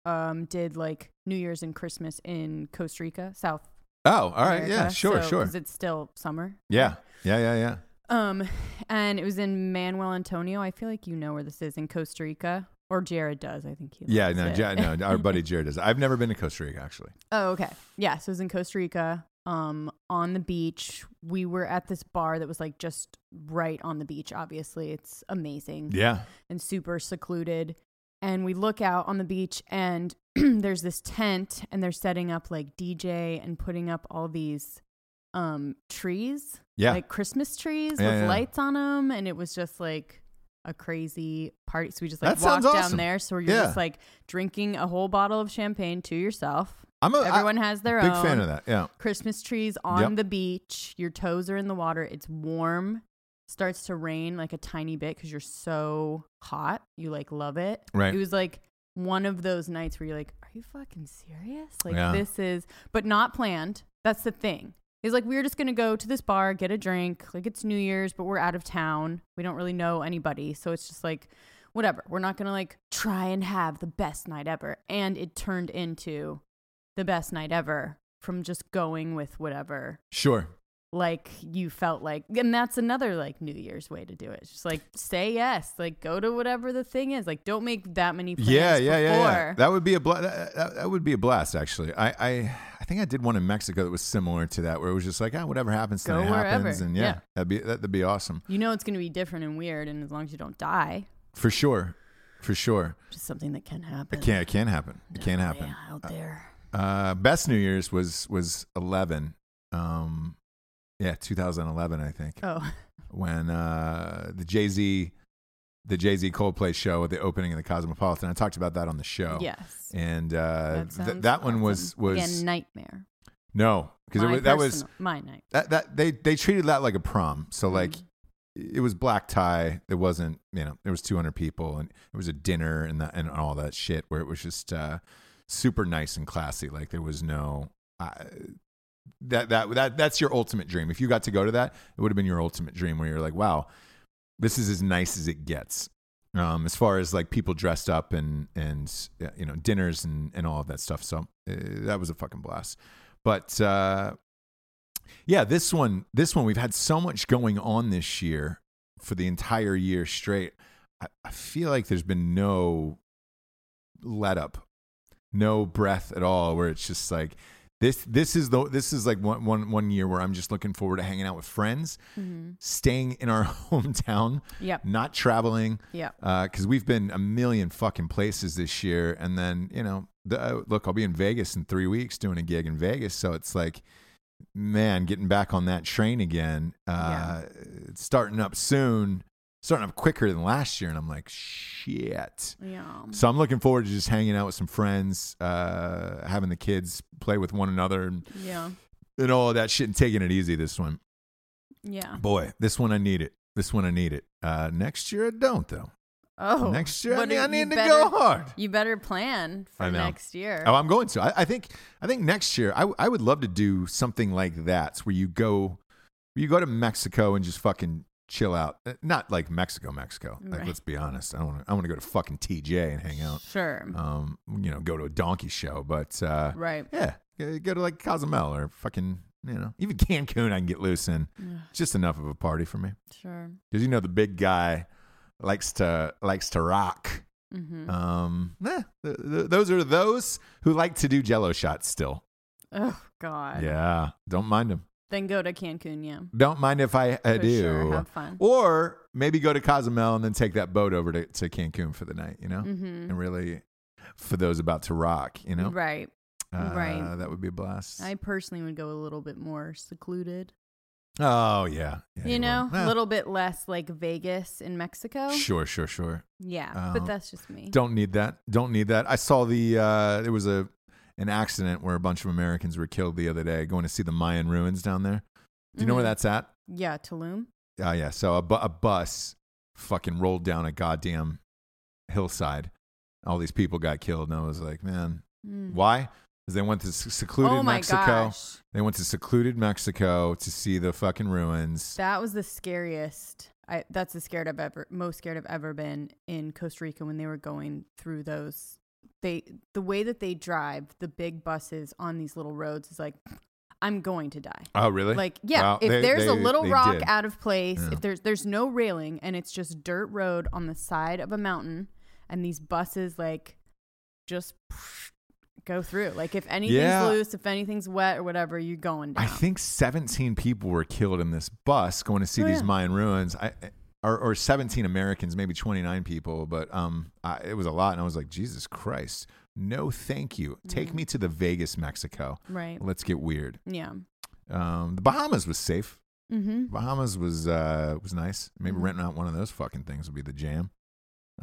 B: um, did like New Year's and Christmas in Costa Rica, South.
A: Oh, all right. Yeah,
B: America,
A: sure,
B: so-
A: sure.
B: 'cause it's still summer.
A: Yeah, yeah, yeah, yeah.
B: Um, and it was in Manuel Antonio. I feel like you know where this is in Costa Rica, or Jared does. I think he.
A: Yeah, no. Ja- no, our buddy Jared does. I've never been to Costa Rica actually.
B: Oh, okay. Yeah, so it was in Costa Rica. Um, on the beach. We were at this bar that was like just right on the beach. Obviously, it's amazing
A: Yeah.
B: and super secluded. And we look out on the beach, and there's this tent, and they're setting up like DJ and putting up all these um trees,
A: Yeah.
B: like Christmas trees
A: Yeah,
B: with
A: yeah.
B: lights on them, and it was just like a crazy party. So we just like
A: That
B: walked
A: sounds
B: down there. So you're
A: Yeah.
B: just like drinking a whole bottle of champagne to yourself.
A: I'm a I-
B: Everyone has their
A: big
B: own
A: fan of that. Yeah.
B: Christmas trees on
A: Yep.
B: the beach. Your toes are in the water. It's warm. Starts to rain like a tiny bit because you're so hot. You like love it.
A: Right.
B: It was like one of those nights where you're like, "Are you fucking serious? Like
A: Yeah.
B: this is," but not planned. That's the thing. It's like we're just gonna go to this bar, get a drink. Like it's New Year's, but we're out of town. We don't really know anybody, so it's just like, whatever. We're not gonna like try and have the best night ever. And it turned into the best night ever from just going with whatever
A: Sure.
B: like you felt like and that's another like new year's way to do it It's just like say yes like go to whatever the thing is like don't make that many plans
A: Yeah, yeah, yeah, yeah. That would be a bla- that, that, that would be a blast. Actually, I, I, I think I did one in Mexico that was similar to that, where it was just like, ah, whatever happens,
B: Go
A: tonight happens,
B: wherever.
A: and yeah,
B: Yeah.
A: that'd be that'd be awesome
B: you know it's going to be different and weird and as long as you don't die
A: for sure, for sure.
B: just something that can happen
A: It can it can happen. It can happen.
B: Yeah, out there
A: Uh, best New Year's was was eleven. Um, yeah, 2011, I think,
B: oh
A: when uh, the Jay Z, the Jay Z Coldplay show at the opening of the Cosmopolitan. I talked about that on the show.
B: yes
A: And uh,
B: that,
A: th- that one was was
B: again nightmare
A: no because that was
B: my night
A: that that they they treated that like a prom. So like
B: Mm.
A: it was black tie. It wasn't you know there was 200 people and it was a dinner and that and all that shit where it was just uh, super nice and classy. Like there was no. Uh, that that that that's your ultimate dream. If you got to go to that, it would have been your ultimate dream where you're like, wow, this is as nice as it gets. Um, as far as like people dressed up and and uh, you know dinners and and all of that stuff. So uh, that was a fucking blast. But uh, yeah, this one, this one, we've had so much going on this year for the entire year straight. I, I feel like there's been no let up, no breath at all. Where it's just like this. This is the this is like one one one year where I'm just looking forward to hanging out with friends,
B: mm-hmm.
A: staying in our hometown,
B: yep
A: not traveling
B: yep
A: because we've been a million fucking places this year, and then you know, the, uh, look, I'll be in Vegas in three weeks doing a gig in Vegas, so it's like, man, getting back on that train again. Uh, It's starting up soon, starting up quicker than last year, and I'm like, shit.
B: yeah
A: So I'm looking forward to just hanging out with some friends, uh, having the kids play with one another, and,
B: yeah
A: and all of that shit, and taking it easy this one.
B: yeah
A: Boy, this one I need it. This one I need it. Uh, next year I don't though.
B: oh
A: Next year I need, I need to
B: better-
A: go hard.
B: you better plan for next year
A: Oh, I'm going to. I, I think. I think next year I, I would love to do something like that, where you go, you go to Mexico and just fucking chill out. Uh, Not like Mexico, Mexico. Like
B: Right.
A: let's be honest. I want to. I want to go to fucking TJ and hang out.
B: sure
A: Um, you know, go to a donkey show, but uh,
B: right
A: yeah, go go to like Cozumel or fucking you know even Cancun. I can get loose in. Just enough of a party for me
B: sure
A: because you know the big guy likes to likes to rock.
B: mm-hmm.
A: Um, eh, th- th- those are those who like to do Jello shots still.
B: oh god
A: Yeah, don't mind them.
B: Then go to cancun yeah
A: Don't mind if I, I
B: For
A: do.
B: sure, have fun
A: Or maybe go to Cozumel and then take that boat over to, to Cancun for the night, you know?
B: mm-hmm.
A: And really, for those about to rock, you know?
B: right
A: Uh,
B: right.
A: That would be a blast.
B: I personally would go a little bit more secluded.
A: oh, yeah. yeah
B: you know, a
A: Eh,
B: little bit less like Vegas in Mexico.
A: Sure, sure, sure.
B: Yeah,
A: Uh,
B: but that's just me.
A: Don't need that. Don't need that. I saw the, uh, there was a, an accident where a bunch of Americans were killed the other day going to see the Mayan ruins down there. Do you know where
B: Mhm.
A: that's at?
B: Yeah, Tulum.
A: Oh yeah. So a, bu- a bus fucking rolled down a goddamn hillside. All these people got killed, and I was like, man,
B: Mm.
A: why? Because they went to s- secluded
B: Oh my
A: Mexico.
B: gosh,
A: They went to secluded Mexico to see the fucking ruins.
B: that was the scariest. I that's the scared I've ever most scared I've ever been in Costa Rica when they were going through those they the way that they drive the big buses on these little roads is like I'm going to die.
A: Oh, really?
B: Like, yeah,
A: Well,
B: if
A: they-
B: there's a little rock
A: did.
B: out of place,
A: Yeah.
B: if there's there's no railing and it's just dirt road on the side of a mountain, and these buses like just go through. Like if anything's
A: Yeah.
B: loose, if anything's wet or whatever, you're going down.
A: I think 17 people were killed in this bus going to see
B: Oh,
A: these
B: yeah.
A: Mayan ruins. I, or, or 17 Americans, maybe 29 people, but um, I, it was a lot. And I was like, Jesus Christ, no, thank you. Take me to the Vegas, Mexico.
B: right.
A: Let's get weird.
B: Yeah.
A: Um, the Bahamas was safe.
B: Mm-hmm.
A: Bahamas was uh, was nice. Maybe
B: Mhm.
A: renting out one of those fucking things would be the jam.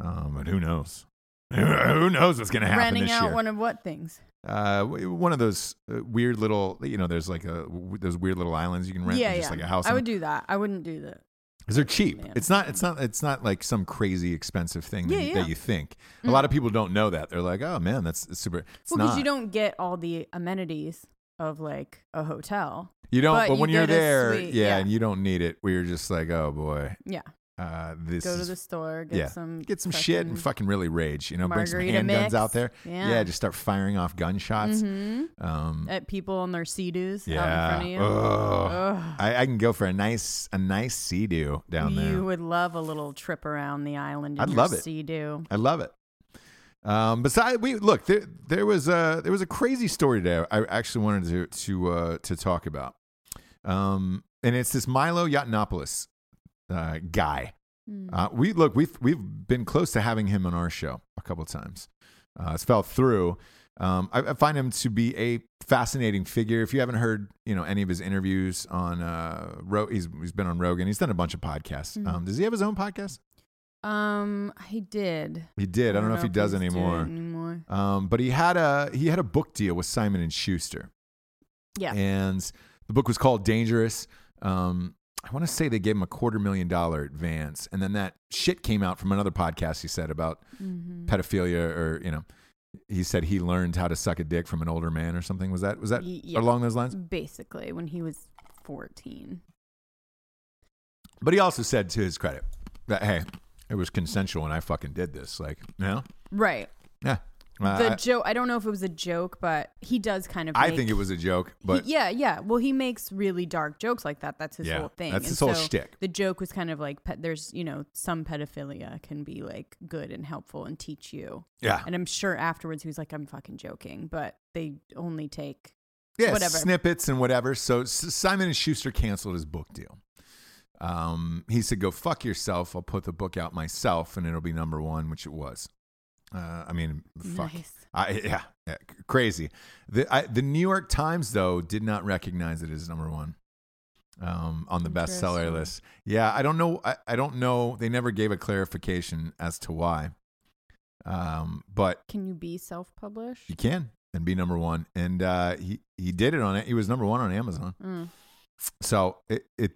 A: Um, but who knows? Who who knows what's gonna happen
B: Renting out
A: year?
B: one of what things?
A: uh, one of those uh, weird little, you know, there's like a w- those weird little islands you can rent.
B: yeah,
A: just
B: yeah.
A: like a house.
B: I would do that. I wouldn't do that.
A: Because they're cheap.
B: Man.
A: It's not. It's not. It's not like some crazy expensive thing
B: Yeah,
A: that,
B: yeah.
A: that you think. A
B: Mm.
A: lot of people don't know that. They're like, oh man, that's super. It's
B: Well, because you don't get all the amenities of like a hotel.
A: You don't.
B: but
A: But,
B: you
A: when you're there, yeah,
B: yeah.
A: and you don't need it. We're just like, oh boy,
B: Yeah.
A: Uh, this
B: Go to the store, get
A: yeah.
B: some
A: get some shit and
B: fucking
A: really rage. You know, bring some handguns
B: mix.
A: out there.
B: Yeah.
A: just start firing off gunshots.
B: Mhm.
A: Um,
B: At people on their sea-doos out in
A: yeah.
B: front of you.
A: Ugh.
B: Ugh.
A: I, I can go for a nice a nice sea doo down
B: you
A: there.
B: You would love a little trip around the island.
A: I'd love it.
B: Sea-doo.
A: I love it. Um, besides, we look there. There was a there was a crazy story today. I actually wanted to to uh, to talk about, um, and it's this Milo Yiannopoulos uh, guy.
B: Mm.
A: Uh, we look we've we've been close to having him on our show a couple of times. Uh, it's fell through. Um, I, I find him to be a fascinating figure. If you haven't heard, you know, any of his interviews on, uh, Ro- he's he's been on Rogan. He's done a bunch of podcasts.
B: Mhm.
A: Um, does he have his own podcast?
B: Um, he did.
A: He did. I don't, know, if he does anymore.
B: anymore.
A: Um, but he had a he had a book deal with Simon and Schuster,
B: Yeah.
A: and the book was called Dangerous. Um, I want to say they gave him a quarter million dollar advance, and then that shit came out from another podcast. He said about
B: Mhm.
A: pedophilia, or you know, he said he learned how to suck a dick from an older man or something. Was that was that
B: yeah.
A: along those lines?
B: Basically, when he was 14.
A: But he also said to his credit that hey, it was consensual and I fucking did this. Like, you know,
B: Right.
A: yeah. Uh,
B: The joke, I don't know if it was a joke, but he does kind of
A: I
B: make-
A: think it was a joke, but
B: He- yeah, yeah. Well, he makes really dark jokes like that. That's his
A: Yeah,
B: whole thing.
A: that's
B: And
A: his whole
B: so
A: shtick.
B: The joke was kind of like pe- there's, you know, some pedophilia can be like good and helpful and teach you.
A: yeah,
B: And I'm sure afterwards he was like, I'm fucking joking, but they only take.
A: yeah,
B: whatever.
A: snippets and whatever. So S- Simon and Schuster canceled his book deal. Um, he said, "Go fuck yourself. I'll put the book out myself, and it'll be number one," which it was. Uh, I mean, fuck.
B: Nice.
A: I, yeah, yeah, crazy. The I, the New York Times though did not recognize it as number one um, on the bestseller list. Yeah, I don't know. I, I don't know. They never gave a clarification as to why. Um, but
B: Can you be self published?
A: you can and be number one, and uh, he he did it on it. He was number one on Amazon.
B: Mm.
A: So it, it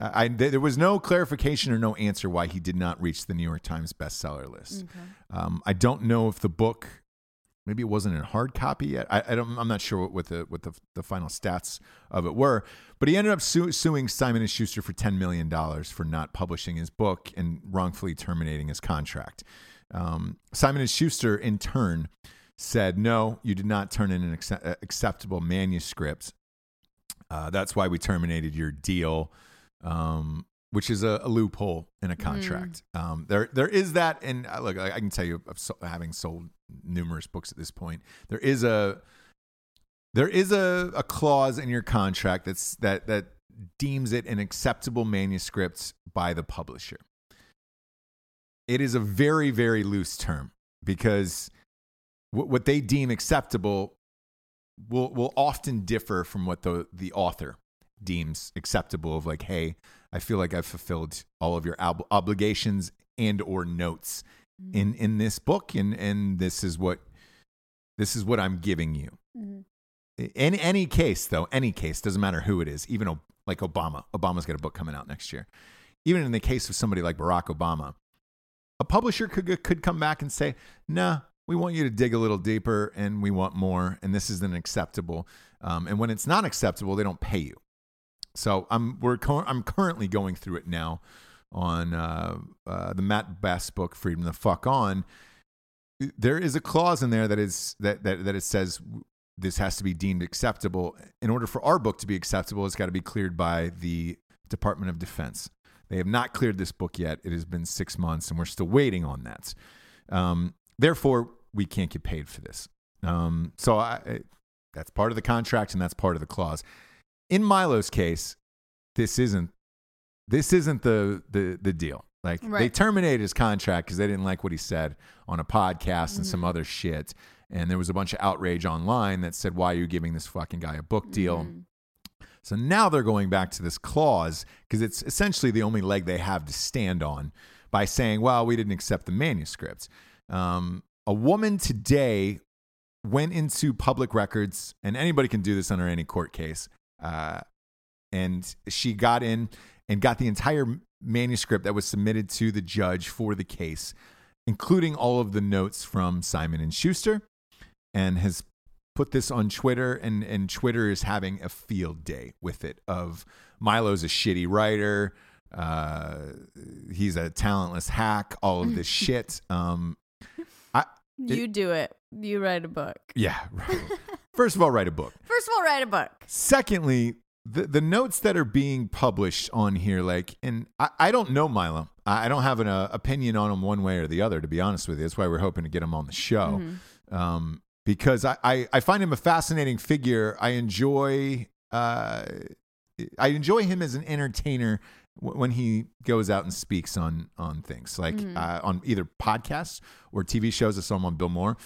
A: I, I there was no clarification or no answer why he did not reach the New York Times bestseller list.
B: Okay.
A: Um, I don't know if the book, maybe it wasn't in hard copy yet. I, I don't. I'm not sure what, what the what the the final stats of it were. But he ended up su- suing Simon and Schuster for ten million dollars for not publishing his book and wrongfully terminating his contract. Um, Simon and Schuster, in turn, said, "No, you did not turn in an uh, acceptable manuscript. Uh, that's why we terminated your deal." Um, which is a, a loophole in a contract. Um, there, there is that, and uh, look, I, I can tell you, so, having sold numerous books at this point, there is a, there is a, a clause in your contract that's that that deems it an acceptable manuscript by the publisher. It is a very, very loose term because what, what they deem acceptable will will often differ from what the the author deems acceptable of like hey i feel like i've fulfilled all of your ob- obligations and or notes in in this book and and this is what this is what i'm giving you.
B: Mhm.
A: in any case though any case doesn't matter who it is even like obama obama's got a book coming out next year. Even in the case of somebody like barack obama a publisher could could come back and say nah we want you to dig a little deeper and we want more and this isn't acceptable. Um, and when it's not acceptable they don't pay you so i'm we're i'm currently going through it now on uh, uh, the Mat Best book freedom the fuck on there is a clause in there that is that that that it says this has to be deemed acceptable. In order for our book to be acceptable, it's got to be cleared by the Department of Defense. They have not cleared this book yet. It has been six months, and we're still waiting on that. Um, therefore, we can't get paid for this. Um, so I- that's part of the contract, and that's part of the clause. In Milo's case, this isn't this isn't the the the deal. Like they
B: Right.
A: terminated his contract because they didn't like what he said on a podcast and some other shit. And there was a bunch of outrage online that said, "Why are you giving this fucking guy a book deal?" So now they're going back to this clause because it's essentially the only leg they have to stand on by saying, well, we didn't accept the manuscript. Um, a woman today went into public records, and anybody can do this under any court case. Uh, and she got in and got the entire manuscript that was submitted to the judge for the case, including all of the notes from Simon and Schuster, and has put this on Twitter, and, and Twitter is having a field day with it. Of Milo's a shitty writer, uh, he's a talentless hack, all of this shit. Um, I
B: You do it. You write a book.
A: yeah. Right. First of all, write a book.
B: First of all, write a book.
A: Secondly, the the notes that are being published on here, like, and I, I don't know Milo. I I don't have an uh, opinion on him one way or the other. To be honest with you, that's why we're hoping to get him on the show, um, because I, I I find him a fascinating figure. I enjoy uh, I enjoy him as an entertainer w- when he goes out and speaks on on things like uh, on either podcasts or TV shows. I saw him on Bill Moore,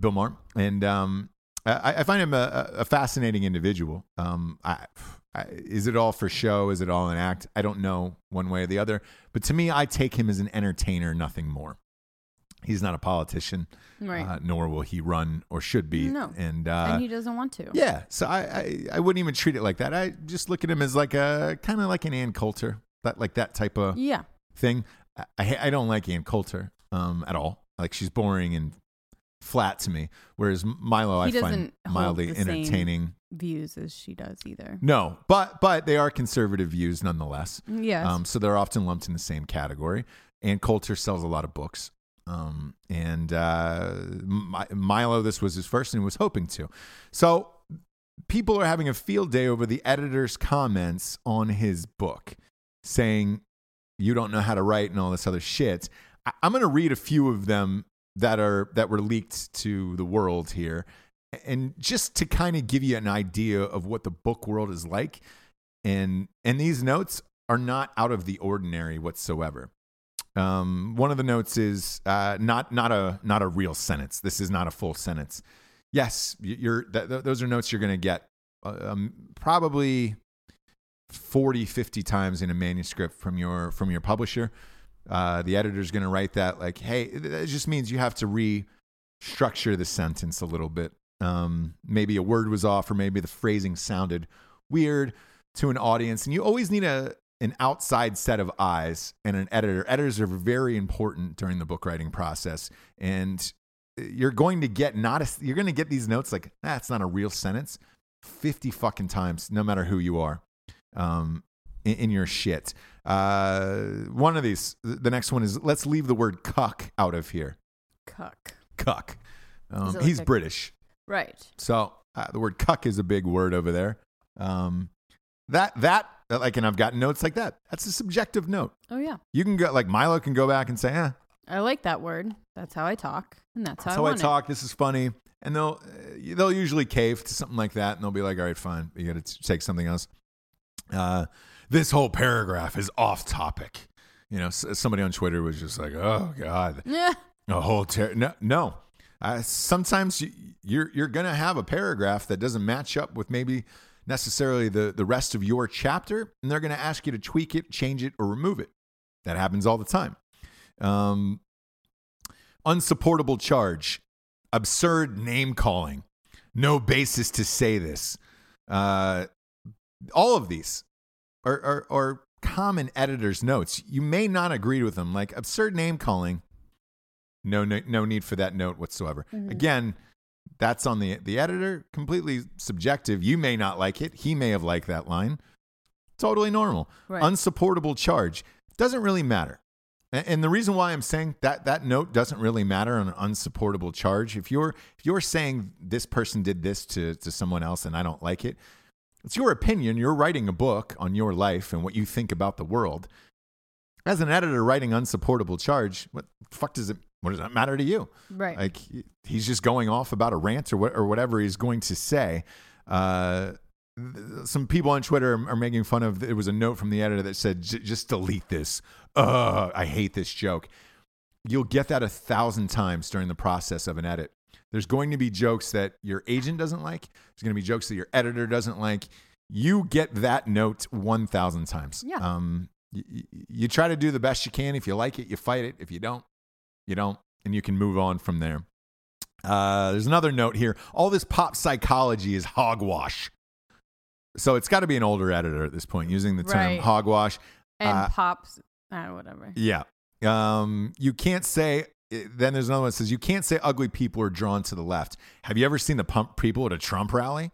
A: Bill Maher, and um, I, I find him a, a fascinating individual. Um, I, I, is it all for show? Is it all an act? I don't know one way or the other. But to me, I take him as an entertainer, nothing more. He's not a politician,
B: Right.
A: uh, nor will he run or should be.
B: No.
A: and, uh,
B: and he doesing want to.
A: yeah, so I, I I wouldn't even treat it like that. I just look at him as like a kind of like an Ann Coulter, that like that type of
B: Yeah.
A: thing. I, I I don't like Ann Coulter um at all. Like she's boring and flat to me. Whereas Milo, I find mildly entertaining.
B: Views as she does either.
A: No, but but they are conservative views nonetheless.
B: Yes.
A: Um, so they're often lumped in the same category. And Coulter sells a lot of books. Um, and uh, Mi- Milo, this was his first and was hoping to. So people are having a field day over the editor's comments on his book saying, you don't know how to write and all this other shit. I- I'm going to read a few of them that are that were leaked to the world here and just to kind of give you an idea of what the book world is like and and these notes are not out of the ordinary whatsoever. Um, one of the notes is uh, not not a not a real sentence. This is not a full sentence. Yes, you're th- th- those are notes you're going to get uh, um, probably 40 50 times in a manuscript from your from your publisher. Uh, the editor's going to write that like, hey, it just means you have to restructure the sentence a little bit. Um, maybe a word was off, or maybe the phrasing sounded weird to an audience, and you always need a an outside set of eyes and an editor. Editors are very important during the book writing process, and you're going to get not a, you're going to get these notes like that's not a real sentence, fifty fucking times, no matter who you are, um, in, in your shit. Uh, one of these, the next one is let's leave the word cuck out of here.
B: Cuck.
A: Cuck. Um,
B: it like
A: he's
B: a-
A: British.
B: Right.
A: So uh, the word cuck is a big word over there. Um, that that like, and I've gotten notes like that. That's a subjective note.
B: Oh yeah.
A: You can go like Milo can go back and say, "Eh,
B: I like that word. That's how I talk, and that's how
A: that's
B: I
A: how I
B: it.
A: talk. This is funny." And they'll uh, they'll usually cave to something like that, and they'll be like, "All right, fine, you got to take something else." Uh, this whole paragraph is off topic. You know, s- somebody on Twitter was just like, "Oh God,
B: Yeah.
A: A whole ter- no, no. Uh, sometimes you, you're you're gonna have a paragraph that doesn't match up with maybe necessarily the the rest of your chapter, and they're gonna ask you to tweak it, change it, or remove it. That happens all the time. Um, unsupportable charge, absurd name calling, no basis to say this. Uh, all of these are, are, are common editor's notes. You may not agree with them, like absurd name calling. No, no, no need for that note whatsoever. Mm-hmm. Again, that's on the the editor. Completely subjective. You may not like it. He may have liked that line. Totally normal.
B: Right.
A: Unsupportable charge doesn't really matter. And, and the reason why I'm saying that that note doesn't really matter on an unsupportable charge. If you're if you're saying this person did this to to someone else and I don't like it, it's your opinion. You're writing a book on your life and what you think about the world. As an editor writing unsupportable charge, what the fuck does it what does that matter to you?
B: Right.
A: Like he's just going off about a rant or what or whatever he's going to say. Uh, some people on Twitter are, are making fun of. It was a note from the editor that said, "J- "Just delete this. Ugh, I hate this joke." You'll get that a thousand times during the process of an edit. There's going to be jokes that your agent doesn't like. There's going to be jokes that your editor doesn't like. You get that note 1,000 times.
B: Yeah.
A: Um, you, you try to do the best you can. If you like it, you fight it. If you don't, you don't. And you can move on from there. Uh, there's another note here. All this pop psychology is hogwash. So it's got to be an older editor at this point using the term
B: Right.
A: hogwash.
B: and
A: uh,
B: pops, uh, whatever.
A: Yeah. Um, you can't say. Eh, then there's another one that says you can't say ugly people are drawn to the left. Have you ever seen the pump people at a Trump rally?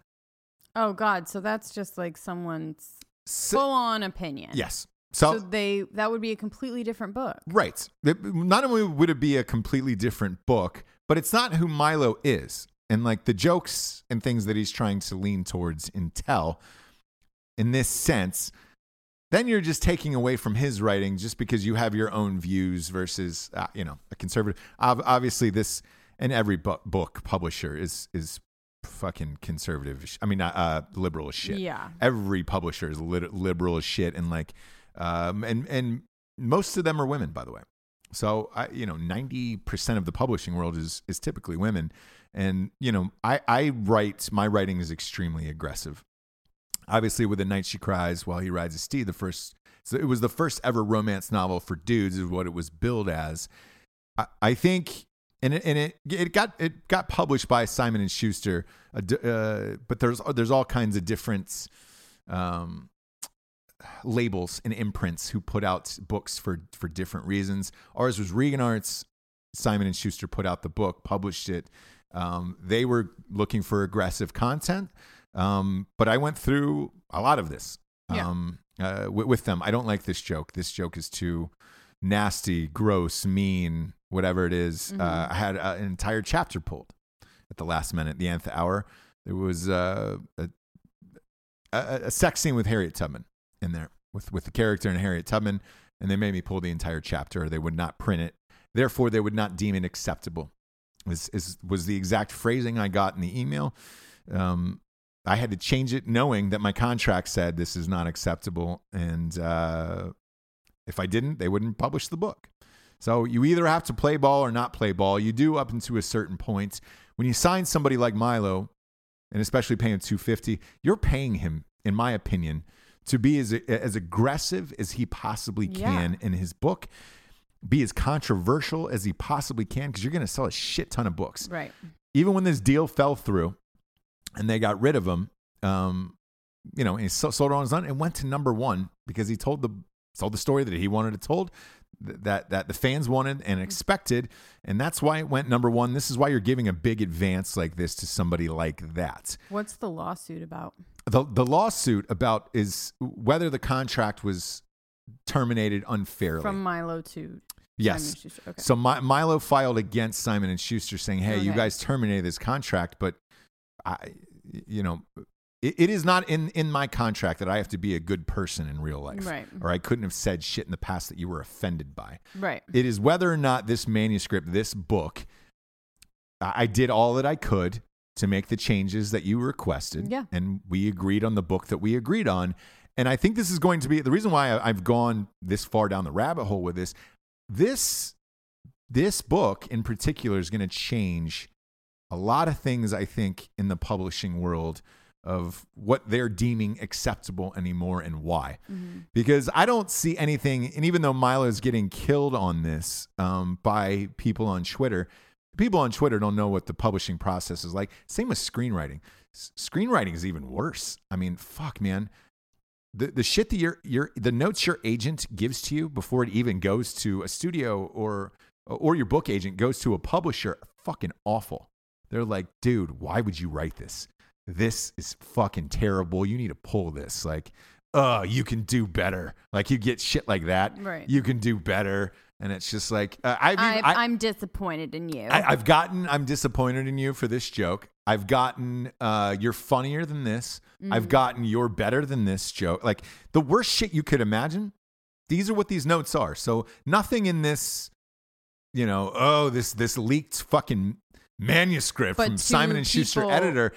B: Oh God, so that's just like someone's
A: So,
B: full on opinion.
A: yes.
B: So
A: So,
B: they that would be a completely different book.
A: right. Not only would it be a completely different book, but it's not who Milo is, and like the jokes and things that he's trying to lean towards and tell. In this sense, then you're just taking away from his writing just because you have your own views versus uh, you know a conservative. Obviously this and every bu- book publisher is is fucking conservative i mean uh, uh liberal as shit.
B: Yeah.
A: every publisher is lit- liberal as shit and like um and and most of them are women by the way. So i you know 90% of the publishing world is is typically women. And you know i i write my writing is extremely aggressive obviously with the night she cries while he rides a steed the first so it was the first ever romance novel for dudes is what it was billed as. I, I think and it, and it it got it got published by Simon and Schuster uh, but there's there's all kinds of different um labels and imprints who put out books for for different reasons. Ours was Regan Arts. Simon and Schuster put out the book published it. Um, they were looking for aggressive content um, but I went through a lot of this
B: Yeah.
A: um, uh, with, with them. I don't like this joke. This joke is too nasty, gross, mean, whatever it is. Uh, I had uh, an entire chapter pulled at the last minute, the nth hour. There was uh, a, a, a sex scene with Harriet Tubman in there, with, with the character and Harriet Tubman, and they made me pull the entire chapter. They would not print it. Therefore, they would not deem it acceptable. Is, is was the exact phrasing I got in the email. Um, I had to change it knowing that my contract said this is not acceptable. And uh, if I didn't, they wouldn't publish the book. So you either have to play ball or not play ball. You do up into a certain point. When you sign somebody like Milo, and especially paying 250, you're paying him, in my opinion, to be as, as aggressive as he possibly can in his book, be as controversial as he possibly can, because you're going to sell a shit ton of books
B: Right.
A: even when this deal fell through and they got rid of him, um, you know, and he sold it on his own and went to number one because he told the told the story that he wanted it told, that that the fans wanted and expected, and that's why it went number one. This is why you're giving a big advance like this to somebody like that.
B: What's the lawsuit about?
A: The the lawsuit about is whether the contract was terminated unfairly.
B: From Milo to
A: yes.
B: Okay.
A: So Mi- Milo filed against Simon and Schuster saying, "Hey, you guys terminated this contract, but I, you know, it, it is not in in my contract that I have to be a good person in real life,
B: Right.
A: Or I couldn't have said shit in the past that you were offended by.
B: right.
A: It is whether or not this manuscript, this book, I I did all that I could to make the changes that you requested,
B: Yeah.
A: and we agreed on the book that we agreed on." And I think this is going to be the reason why I've gone this far down the rabbit hole with this. This this book in particular is going to change a lot of things i think in the publishing world of what they're deeming acceptable anymore and why. Because i don't see anything and even though milo is getting killed on this um, by people on twitter people on twitter don't know what the publishing process is like. Same with screenwriting. S- screenwriting is even worse. I mean fuck man. The, the shit that your your the notes your agent gives to you before it even goes to a studio or or your book agent goes to a publisher fucking awful. They're like, dude, why would you write this? This is fucking terrible. You need to pull this. Like, oh, you can do better. Like you get shit like that.
B: Right.
A: You can do better. And it's just like, uh, I've,
B: I'm,
A: I,
B: I'm disappointed in you.
A: I, I've gotten, I'm disappointed in you for this joke. I've gotten, uh, you're funnier than this. I've gotten, you're better than this joke. Like the worst shit you could imagine. These are what these notes are. So nothing in this, you know, oh, this, this leaked fucking manuscript
B: But
A: from Simon and Schuster editor.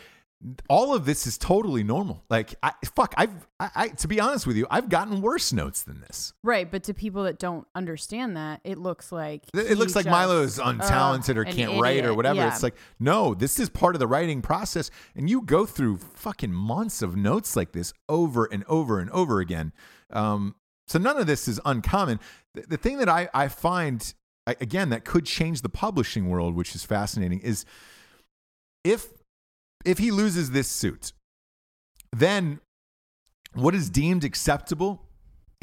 A: All of this is totally normal. Like, I, fuck, I've, I, I, to be honest with you, I've gotten worse notes than this.
B: right, but to people that don't understand that, it looks like
A: It looks like
B: just-
A: Milo is untalented or can't write or whatever.
B: Yeah.
A: It's like, no, this is part of the writing process. And you go through fucking months of notes like this over and over and over again. Um, so none of this is uncommon. The, the thing that I, I find, I, again, that could change the publishing world, which is fascinating, is if if he loses this suit, then what is deemed acceptable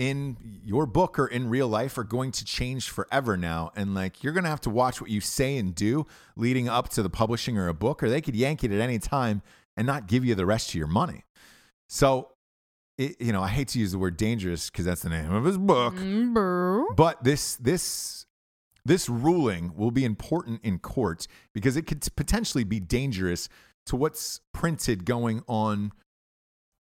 A: in your book or in real life are going to change forever now. And like you're going to have to watch what you say and do leading up to the publishing or a book, or they could yank it at any time and not give you the rest of your money. So, it, you know, I hate to use the word dangerous because that's the name of his book.
B: Mm, bro.
A: But this this this ruling will be important in court because it could potentially be dangerous to what's printed going on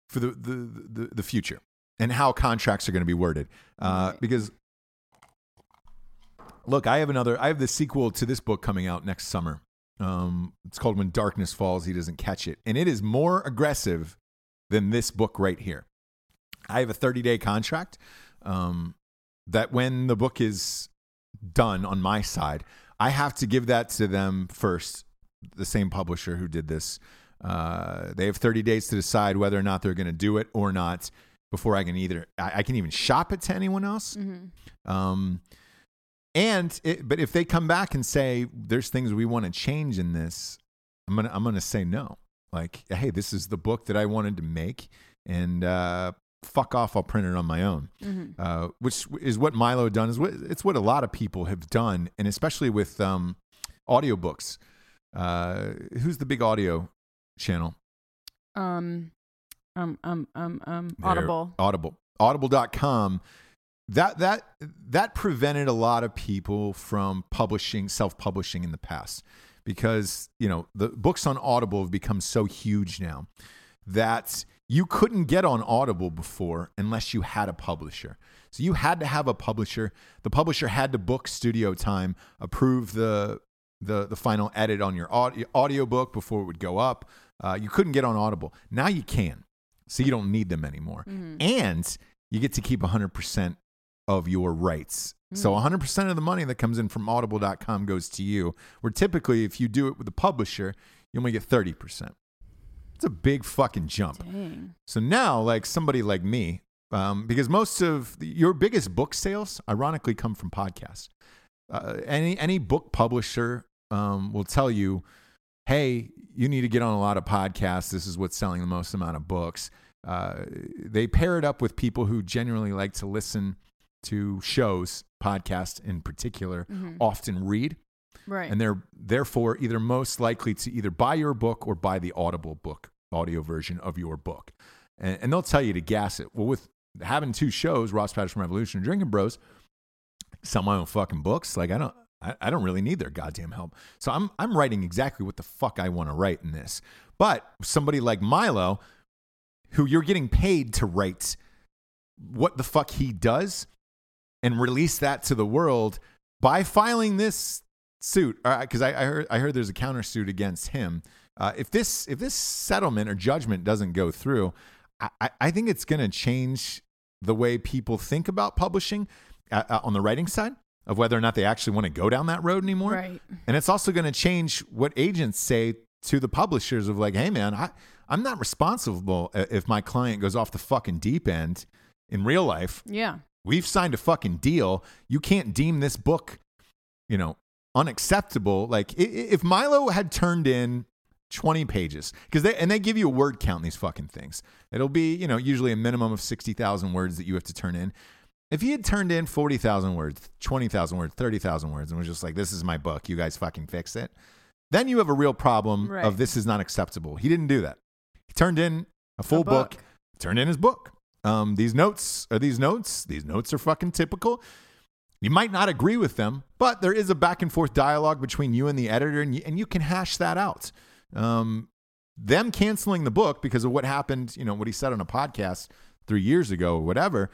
A: for the the the, the future and how contracts are going to be worded. Uh, Because look, I have another. I have the sequel to this book coming out next summer. Um, it's called When Darkness Falls, He Doesn't Catch It, and it is more aggressive than this book right here. I have a 30 day contract um, that when the book is done on my side, I have to give that to them first, the same publisher who did this. Uh, they have 30 days to decide whether or not they're going to do it or not before I can either, I, I can even shop it to anyone else.
B: Mm-hmm.
A: Um, and it, but if they come back and say there's things we want to change in this, I'm gonna I'm gonna say no. Like, hey, this is the book that I wanted to make, and uh, fuck off. I'll print it on my own.
B: Mm-hmm.
A: Uh, which is what Milo done. Is what it's what a lot of people have done, and especially with um, audiobooks. Uh, who's the big audio channel?
B: Um, um, um, um, um, Audible.
A: Audible. Audible.com. That that that prevented a lot of people from publishing, self-publishing in the past. Because, you know, the books on Audible have become so huge now that you couldn't get on Audible before unless you had a publisher. So you had to have a publisher. The publisher had to book studio time, approve the the the final edit on your audio audiobook before it would go up. Uh, you couldn't get on Audible. Now you can. So you don't need them anymore. And you get to keep 100% of your rights. So 100% of the money that comes in from audible.com goes to you. Where typically if you do it with a publisher, you only get 30%. It's a big fucking jump.
B: Dang.
A: So now, like somebody like me, um, because most of the, your biggest book sales, ironically, come from podcasts. Uh, any any book publisher um, will tell you, "Hey, you need to get on a lot of podcasts. This is what's selling the most amount of books." Uh, they pair it up with people who genuinely like to listen to shows, podcasts in particular, often read
B: Right.
A: and they're therefore either most likely to either buy your book or buy the audible book audio version of your book. And, and they'll tell you to gas it. Well with having two shows ross patterson revolution and drinking bros sell my own fucking books. Like i don't I, I don't really need their goddamn help. So i'm i'm writing exactly what the fuck i want to write in this. But somebody like milo who you're getting paid to write what the fuck he does and release that to the world by filing this suit because I, I heard I heard there's a countersuit against him. Uh, if this if this settlement or judgment doesn't go through, I, I- think it's going to change the way people think about publishing uh, uh, on the writing side of whether or not they actually want to go down that road anymore.
B: Right.
A: And it's also going to change what agents say to the publishers of like, hey man, I I'm not responsible uh, if my client goes off the fucking deep end in real life.
B: Yeah.
A: We've signed a fucking deal. You can't deem this book, you know, unacceptable. Like if Milo had turned in 20 pages, because they and they give you a word count in these fucking things. It'll be, you know, usually a minimum of 60,000 words that you have to turn in. If he had turned in 40,000 words, 20,000 words, 30,000 words, and was just like, this is my book, you guys fucking fix it, then you have a real problem
B: Right.
A: of this is not acceptable. He didn't do that. He turned in a full
B: book.
A: book, turned in his book. Um, these notes are these notes. These notes are fucking typical. You might not agree with them, but there is a back and forth dialogue between you and the editor, and you, and you can hash that out. Um, them canceling the book because of what happened, you know, what he said on a podcast three years ago or whatever.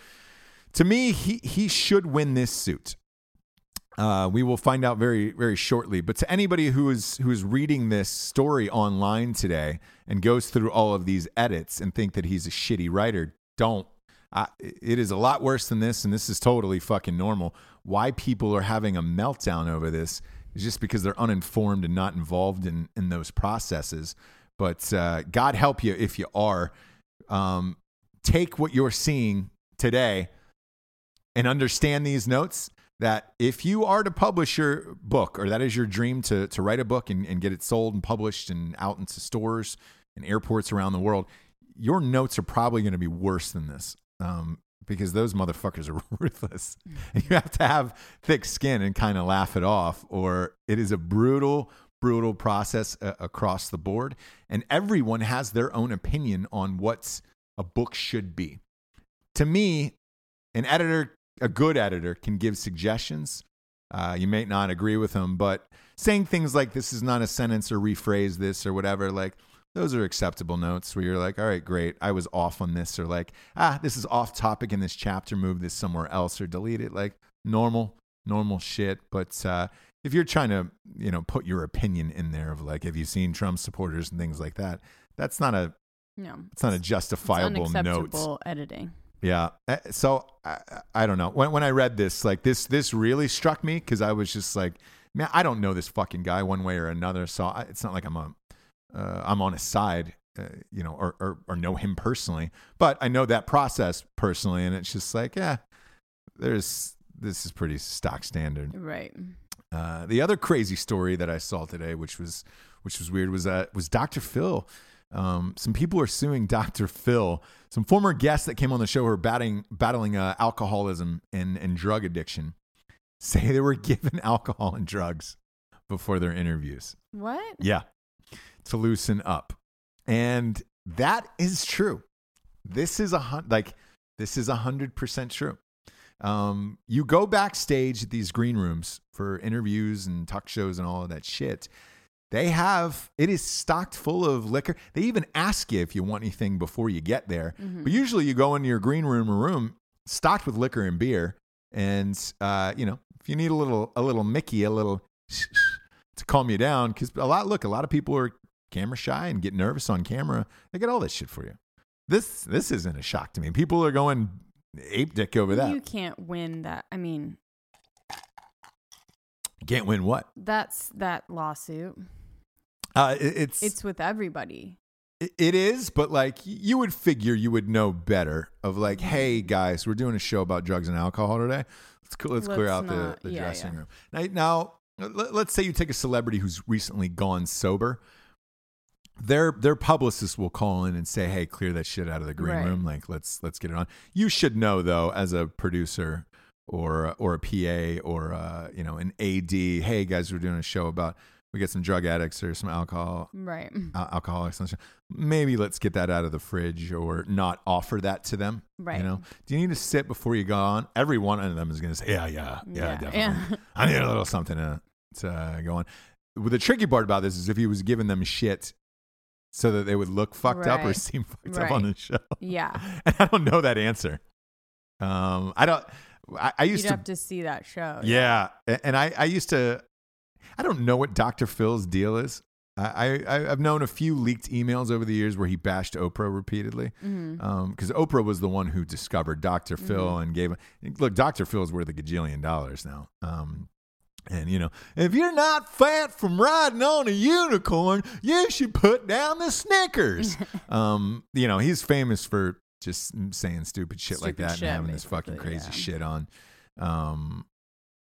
A: To me, he he should win this suit. Uh, we will find out very very shortly. But to anybody who is who is reading this story online today and goes through all of these edits and think that he's a shitty writer, don't. Uh, it is a lot worse than this, and this is totally fucking normal. Why people are having a meltdown over this is just because they're uninformed and not involved in in those processes. But uh, God help you if you are. Um, take what you're seeing today and understand these notes that if you are to publish your book or that is your dream to, to write a book and, and get it sold and published and out into stores and airports around the world, your notes are probably going to be worse than this um, because those motherfuckers are ruthless. And you have to have thick skin and kind of laugh it off, or it is a brutal, brutal process uh, across the board. And everyone has their own opinion on what a book should be. To me, an editor a good editor can give suggestions. Uh, you may not agree with them, but saying things like "this is not a sentence" or rephrase this or whatever, like those are acceptable notes where you're like, "All right, great, I was off on this," or like, "Ah, this is off topic in this chapter. Move this somewhere else or delete it." Like normal, normal shit. But uh, if you're trying to, you know, put your opinion in there of like, have you seen Trump supporters and things like that? That's not a
B: No,
A: it's not a justifiable
B: it's
A: note.
B: editing.
A: Yeah. Uh, So I, I don't know. When when I read this, like this this really struck me because I was just like, man, I don't know this fucking guy one way or another. So I, it's not like I'm a uh, I'm on his side, uh, you know, or, or or know him personally. But I know that process personally, and it's just like, yeah, there's this is pretty stock standard.
B: Right.
A: Uh, the other crazy story that I saw today, which was which was weird, was that was Dr. Phil. Um, some people are suing Dr. Phil. Some former guests that came on the show who are batting, battling uh, alcoholism and, and drug addiction say they were given alcohol and drugs before their interviews.
B: What?
A: Yeah, to loosen up, and that is true. This is a hun- like this is a hundred percent true. Um, you go backstage at these green rooms for interviews and talk shows and all of that shit. They have it is stocked full of liquor. They even ask you if you want anything before you get there. But usually you go into your green room or room stocked with liquor and beer. And uh, you know, if you need a little a little Mickey, a little to calm you down, because a lot look, a lot of people are camera shy and get nervous on camera. They get all this shit for you. This this isn't a shock to me. People are going ape dick over that.
B: You can't win that. I mean,
A: Can't win what?
B: that's that lawsuit.
A: Uh, it- it's
B: It's with everybody.
A: It- It is, but like you would figure you would know better of like,
B: Mm-hmm.
A: hey guys, we're doing a show about drugs and alcohol today. Let's cl- let's, clear
B: Let's
A: out the,
B: not-
A: the
B: yeah,
A: dressing
B: yeah.
A: room. Now, now let's say you take a celebrity who's recently gone sober. Their their publicist will call in and say, "Hey, clear that shit out of the green
B: Right.
A: room. Like, let's let's get it on." You should know though, as a producer or or a PA or uh, you know an AD. Hey guys, we're doing a show about we get some drug addicts or some alcohol
B: Right.
A: al- alcoholics maybe let's get that out of the fridge or not offer that to them
B: Right.
A: you know do you need to sit before you go on every one of them is going to say yeah yeah yeah,
B: Yeah,
A: definitely
B: yeah.
A: i need a little something to, to uh, go on well, the tricky part about this is if he was giving them shit so that they would look fucked up or seem fucked up on the show
B: Yeah.
A: and i don't know that answer um i don't i, I
B: You'd
A: used to
B: have to see that show.
A: yeah, a- and I, I used to, I don't know what Dr. Phil's deal is. I, I I've known a few leaked emails over the years where he bashed Oprah repeatedly,
B: Mm-hmm.
A: because Oprah was the one who discovered Dr. Phil and gave. Him look, Dr. Phil's worth a gajillion dollars now. Um, and you know, if you're not fat from riding on a unicorn, you should put down the Snickers. um, you know, he's famous for just saying stupid shit like that
B: shit,
A: and having this fucking crazy
B: yeah.
A: shit on. Um,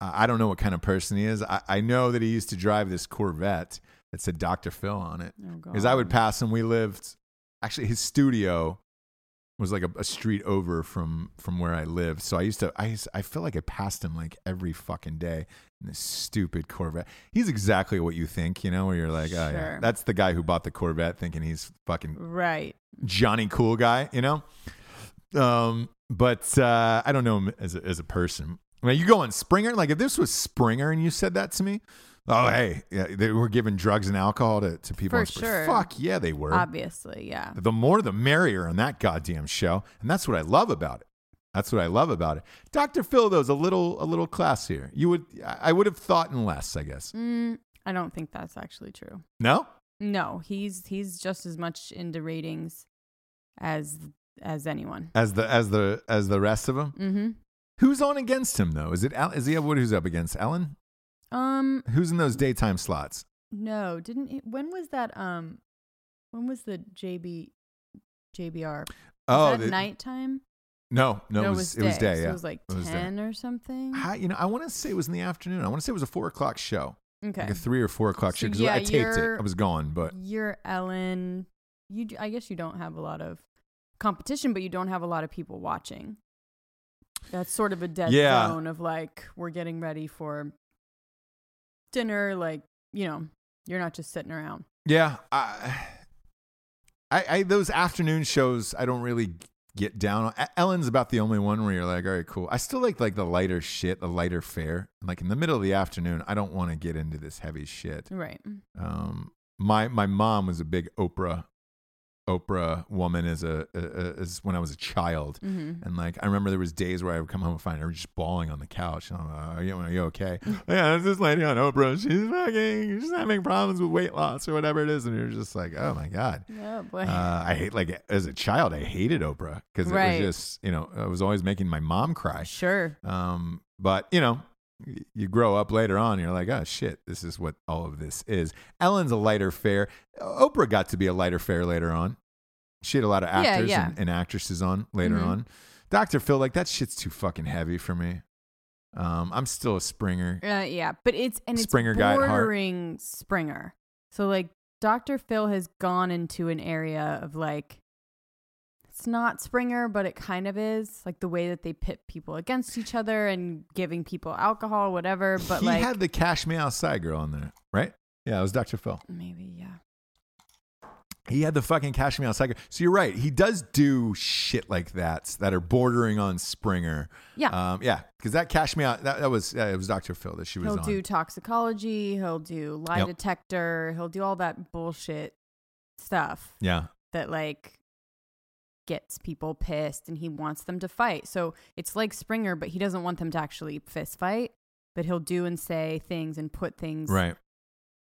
A: I don't know what kind of person he is. I, I know that he used to drive this Corvette that said Dr. Phil on it
B: Oh,
A: because I would pass him. We lived actually his studio was like a, a street over from from where I lived. So I used to I used, I feel like I passed him like every fucking day in this stupid Corvette. He's exactly what you think, you know, where you're like, oh yeah, that's the guy who bought the Corvette thinking he's fucking
B: Right.
A: Johnny Cool guy, you know? Um, but uh, I don't know him as a, as a person. Mean, you go on Springer. Like if this was Springer and you said that to me, oh hey, yeah, they were giving drugs and alcohol to, to people.
B: For sure.
A: Fuck yeah, they were.
B: Obviously, yeah.
A: the more the merrier on that goddamn show, and that's what I love about it. That's what I love about it. Dr. Phil though is a little a little classier. You would I would have thought in less, I guess.
B: Mm, I don't think that's actually true.
A: No?
B: No, he's he's just as much into ratings as as anyone.
A: As the as the as the rest of them?
B: Mm-hmm.
A: Who's on against him though? Is it Al- is he what who's up against? Ellen?
B: Um,
A: Who's in those daytime slots?
B: no, didn't it, when was that? Um, when was the JB JBR? Was
A: Oh,
B: that
A: the-
B: nighttime?
A: no, no, it was it was day.
B: so
A: yeah,
B: it was like
A: It was day.
B: ten or something.
A: Hi- you know, I want to say it was in the afternoon. I want to say it was a four o'clock show,
B: Okay,
A: like a three or four o'clock
B: So,
A: show. Because
B: yeah,
A: I taped it. I was gone, but
B: you're Ellen. You, I guess you don't have a lot of competition, but you don't have a lot of people watching. That's sort of a dead
A: Yeah.
B: zone of like we're getting ready for dinner. Like you know, you're not just sitting around.
A: yeah, I, I, I those afternoon shows I don't really get down. Ellen's about the only one where you're like, all right, cool. I still like like the lighter shit, the lighter fare. Like in the middle of the afternoon, I don't want to get into this heavy shit.
B: Right.
A: Um, my my mom was a big Oprah Oprah woman as a, as when I was a child.
B: Mm-hmm.
A: And like, I remember there was days where I would come home and find her just bawling on the couch. And I'm like, are you, are you okay? yeah, there's this lady on Oprah. She's fucking, she's having problems with weight loss or whatever it is. And you're just like, oh my God.
B: Oh boy.
A: Uh, I hate, like, as a child, I hated Oprah because it was just, you know, I was always making my mom cry.
B: sure.
A: Um, but you know, you grow up later on, you're like, oh shit, this is what all of this is. Ellen's a lighter fare. Oprah got to be a lighter fare later on. She had a lot of actors
B: yeah.
A: And, and actresses on later
B: Mhm.
A: on. Dr. Phil, like that shit's too fucking heavy for me. Um, I'm still a Springer.
B: Uh, yeah, but it's and it's
A: Springer guy at
B: bordering Springer. So like Dr. Phil has gone into an area of like it's not Springer, but it kind of is like the way that they pit people against each other and giving people alcohol, whatever. But
A: he
B: like
A: had the Cash Me Outside girl on there, right? Yeah, it was Dr. Phil.
B: maybe yeah,
A: He had the fucking Cash Me Outside girl. So you're right. He does do shit like that that are bordering on Springer.
B: yeah.
A: Um, yeah, because that Cash Me Out, that, that was, yeah, it was Dr. Phil that she was
B: he'll
A: on.
B: do toxicology. He'll do lie
A: Yep.
B: detector. He'll do all that bullshit stuff.
A: yeah.
B: that like gets people pissed and he wants them to fight. So it's like Springer, but he doesn't want them to actually fist fight, but he'll do and say things and put things
A: Right.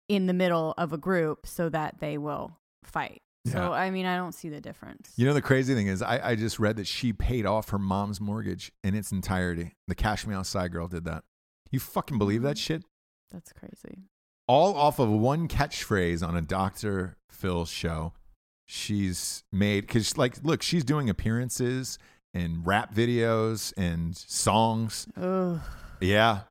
B: in the middle of a group so that they will fight.
A: Yeah.
B: So I mean, I don't see the difference.
A: You know, the crazy thing is, I, I just read that she paid off her mom's mortgage in its entirety. The Cash Me Outside girl did that. You fucking believe that mm-hmm. shit?
B: That's crazy.
A: All off of one catchphrase on a Dr. Phil show. She's made, because, like, look, she's doing appearances and rap videos and songs.
B: Ugh.
A: Yeah.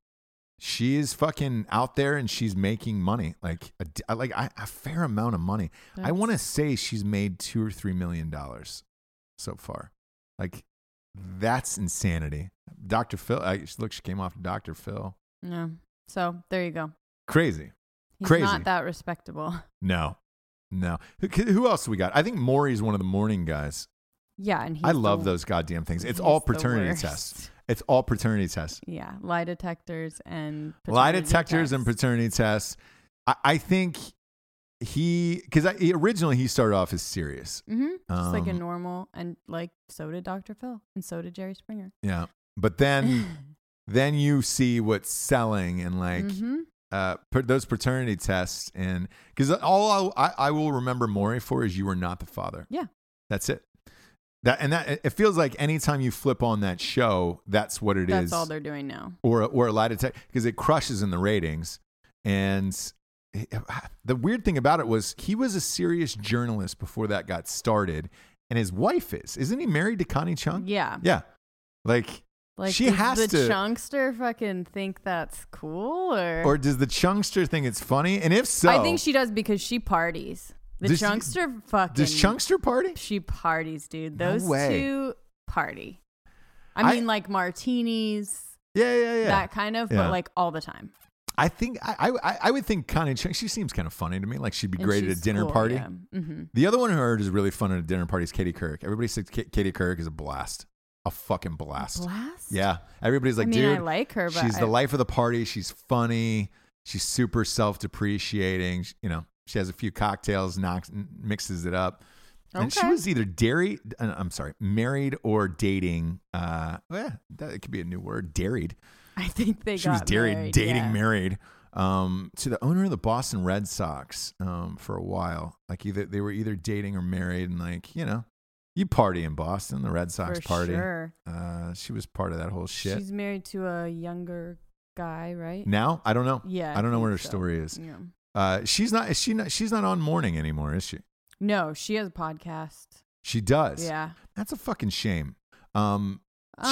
A: She is fucking out there and she's making money, like a, like a, a fair amount of money. I want to say she's made two or three million dollars so far. Like that's insanity. Dr. Phil, I, look, she came off Dr. Phil.
B: Yeah. So there you go.
A: Crazy.
B: He's
A: Crazy.
B: not that respectable.
A: No, no. Who, who else we got? I think Maury's one of the morning guys.
B: Yeah, and
A: I love
B: the-
A: those goddamn things. It's all paternity tests. It's all paternity tests.
B: Yeah, lie detectors and
A: lie detectors and paternity tests. I, I think he because originally he started off as serious.
B: mm-hmm. Just like a
A: Um,
B: normal, and like so did Dr. Phil, and so did Jerry Springer.
A: Yeah, but then then you see what's selling and like
B: Mhm.
A: Uh those paternity tests and because all I, I will remember Maury for is you were not the father.
B: Yeah.
A: that's it. That and that it feels like anytime you flip on that show, that's what it is.
B: That's all they're doing now.
A: or or a lie detector because it crushes in the ratings. And the weird thing about it was he was a serious journalist before that got started, and his wife is. Isn't he married to Connie Chung?
B: Yeah.
A: Yeah, like.
B: Like
A: She
B: does
A: has
B: the
A: to-
B: chunkster fucking think that's cool or,
A: Or does the Chunkster think it's funny? And if so,
B: I think she does because she parties. The
A: Does she-
B: chunkster fucking
A: does Chunkster party?
B: she parties, dude.
A: No
B: Those
A: way.
B: two party. I
A: I-
B: mean like martinis,
A: Yeah, yeah, yeah.
B: that kind of,
A: Yeah.
B: but like all the time.
A: I think I I, I would think Connie Chung. She seems kind of funny to me. Like she'd be
B: And
A: great at a dinner
B: cool,
A: party.
B: Yeah. hmm
A: The other one who I heard is really fun at a dinner party is Katie Couric. Everybody says Ka- Katie Couric is a blast, a fucking blast.
B: Blast.
A: Yeah, everybody's like,
B: I mean,
A: dude,
B: I like her, but
A: she's
B: I,
A: the life of the party. She's funny. She's super self depreciating. You know, she has a few cocktails, knocks, mixes it up. And she was either dairy, uh, I'm sorry, married or dating. Uh, well, that it could be a new word, dairied.
B: I think they
A: she was dairied,
B: married,
A: dating,
B: yeah.
A: married um, to the owner of the Boston Red Sox um, for a while. Like either they were either dating or married, and like you know, you party in Boston, the Red Sox
B: For
A: party.
B: Sure.
A: Uh, she was part of that whole shit.
B: She's married to a younger guy, right?
A: now I don't know.
B: Yeah.
A: I don't know what her
B: so.
A: story is.
B: Yeah.
A: Uh, she's not. Is she not? She's not on morning anymore, is she?
B: No, she has a podcast.
A: She does.
B: Yeah.
A: That's a fucking shame. Um,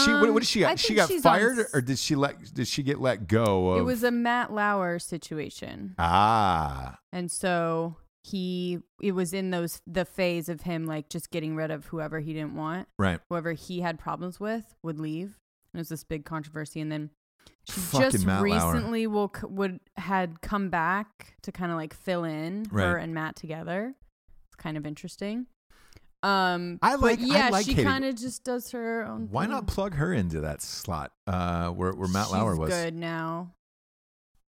A: she. What,
B: Um,
A: what did she
B: I
A: got? She got
B: she's on
A: fired, or did she let? Did she get let go? Of,
B: It was a Matt Lauer situation.
A: ah.
B: And so he it was in those the phase of him like just getting rid of whoever he didn't want.
A: Right.
B: Whoever he had problems with would leave. And it was this big controversy and then she
A: Fucking
B: just
A: Matt Lauer.
B: recently will would had come back to kind of like fill in her and Matt together. It's kind of interesting. Um
A: I
B: but
A: like- I
B: yeah,
A: like
B: she kind of just does her own
A: Why
B: thing.
A: not plug her into that slot? Uh, where where Matt
B: She's
A: Lauer was.
B: good now.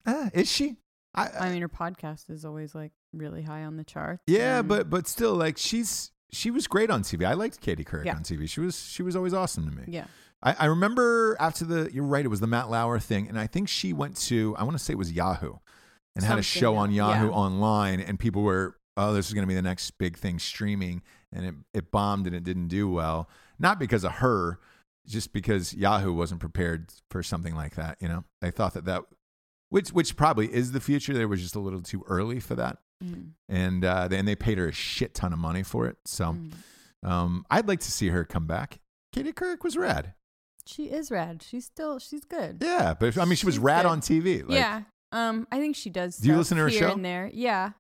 A: Ah, is she? I,
B: I mean her podcast is always like really high on the charts.
A: yeah,
B: and-
A: but but still, like she's she was great on TV. I liked Katie Couric
B: Yeah.
A: on TV. She was she was always awesome to me.
B: yeah.
A: I, I remember after the you're right, it was the Matt Lauer thing, and I think she went to I want to say it was Yahoo, and had a show on. Yahoo
B: Yeah.
A: online, and people were oh this is going to be the next big thing streaming, and it it bombed and it didn't do well, not because of her, just because Yahoo wasn't prepared for something like that. You know, they thought that that which which probably is the future. They were just a little too early for that,
B: Mm.
A: and uh, then they paid her a shit ton of money for it. So
B: Mm.
A: um, I'd like to see her come back. Katie Couric was rad.
B: She is rad. She's still she's good.
A: Yeah, but I mean, she was rad
B: good.
A: on TV. Like,
B: yeah. Um, I think she does.
A: Do you listen to her show?
B: And there, yeah,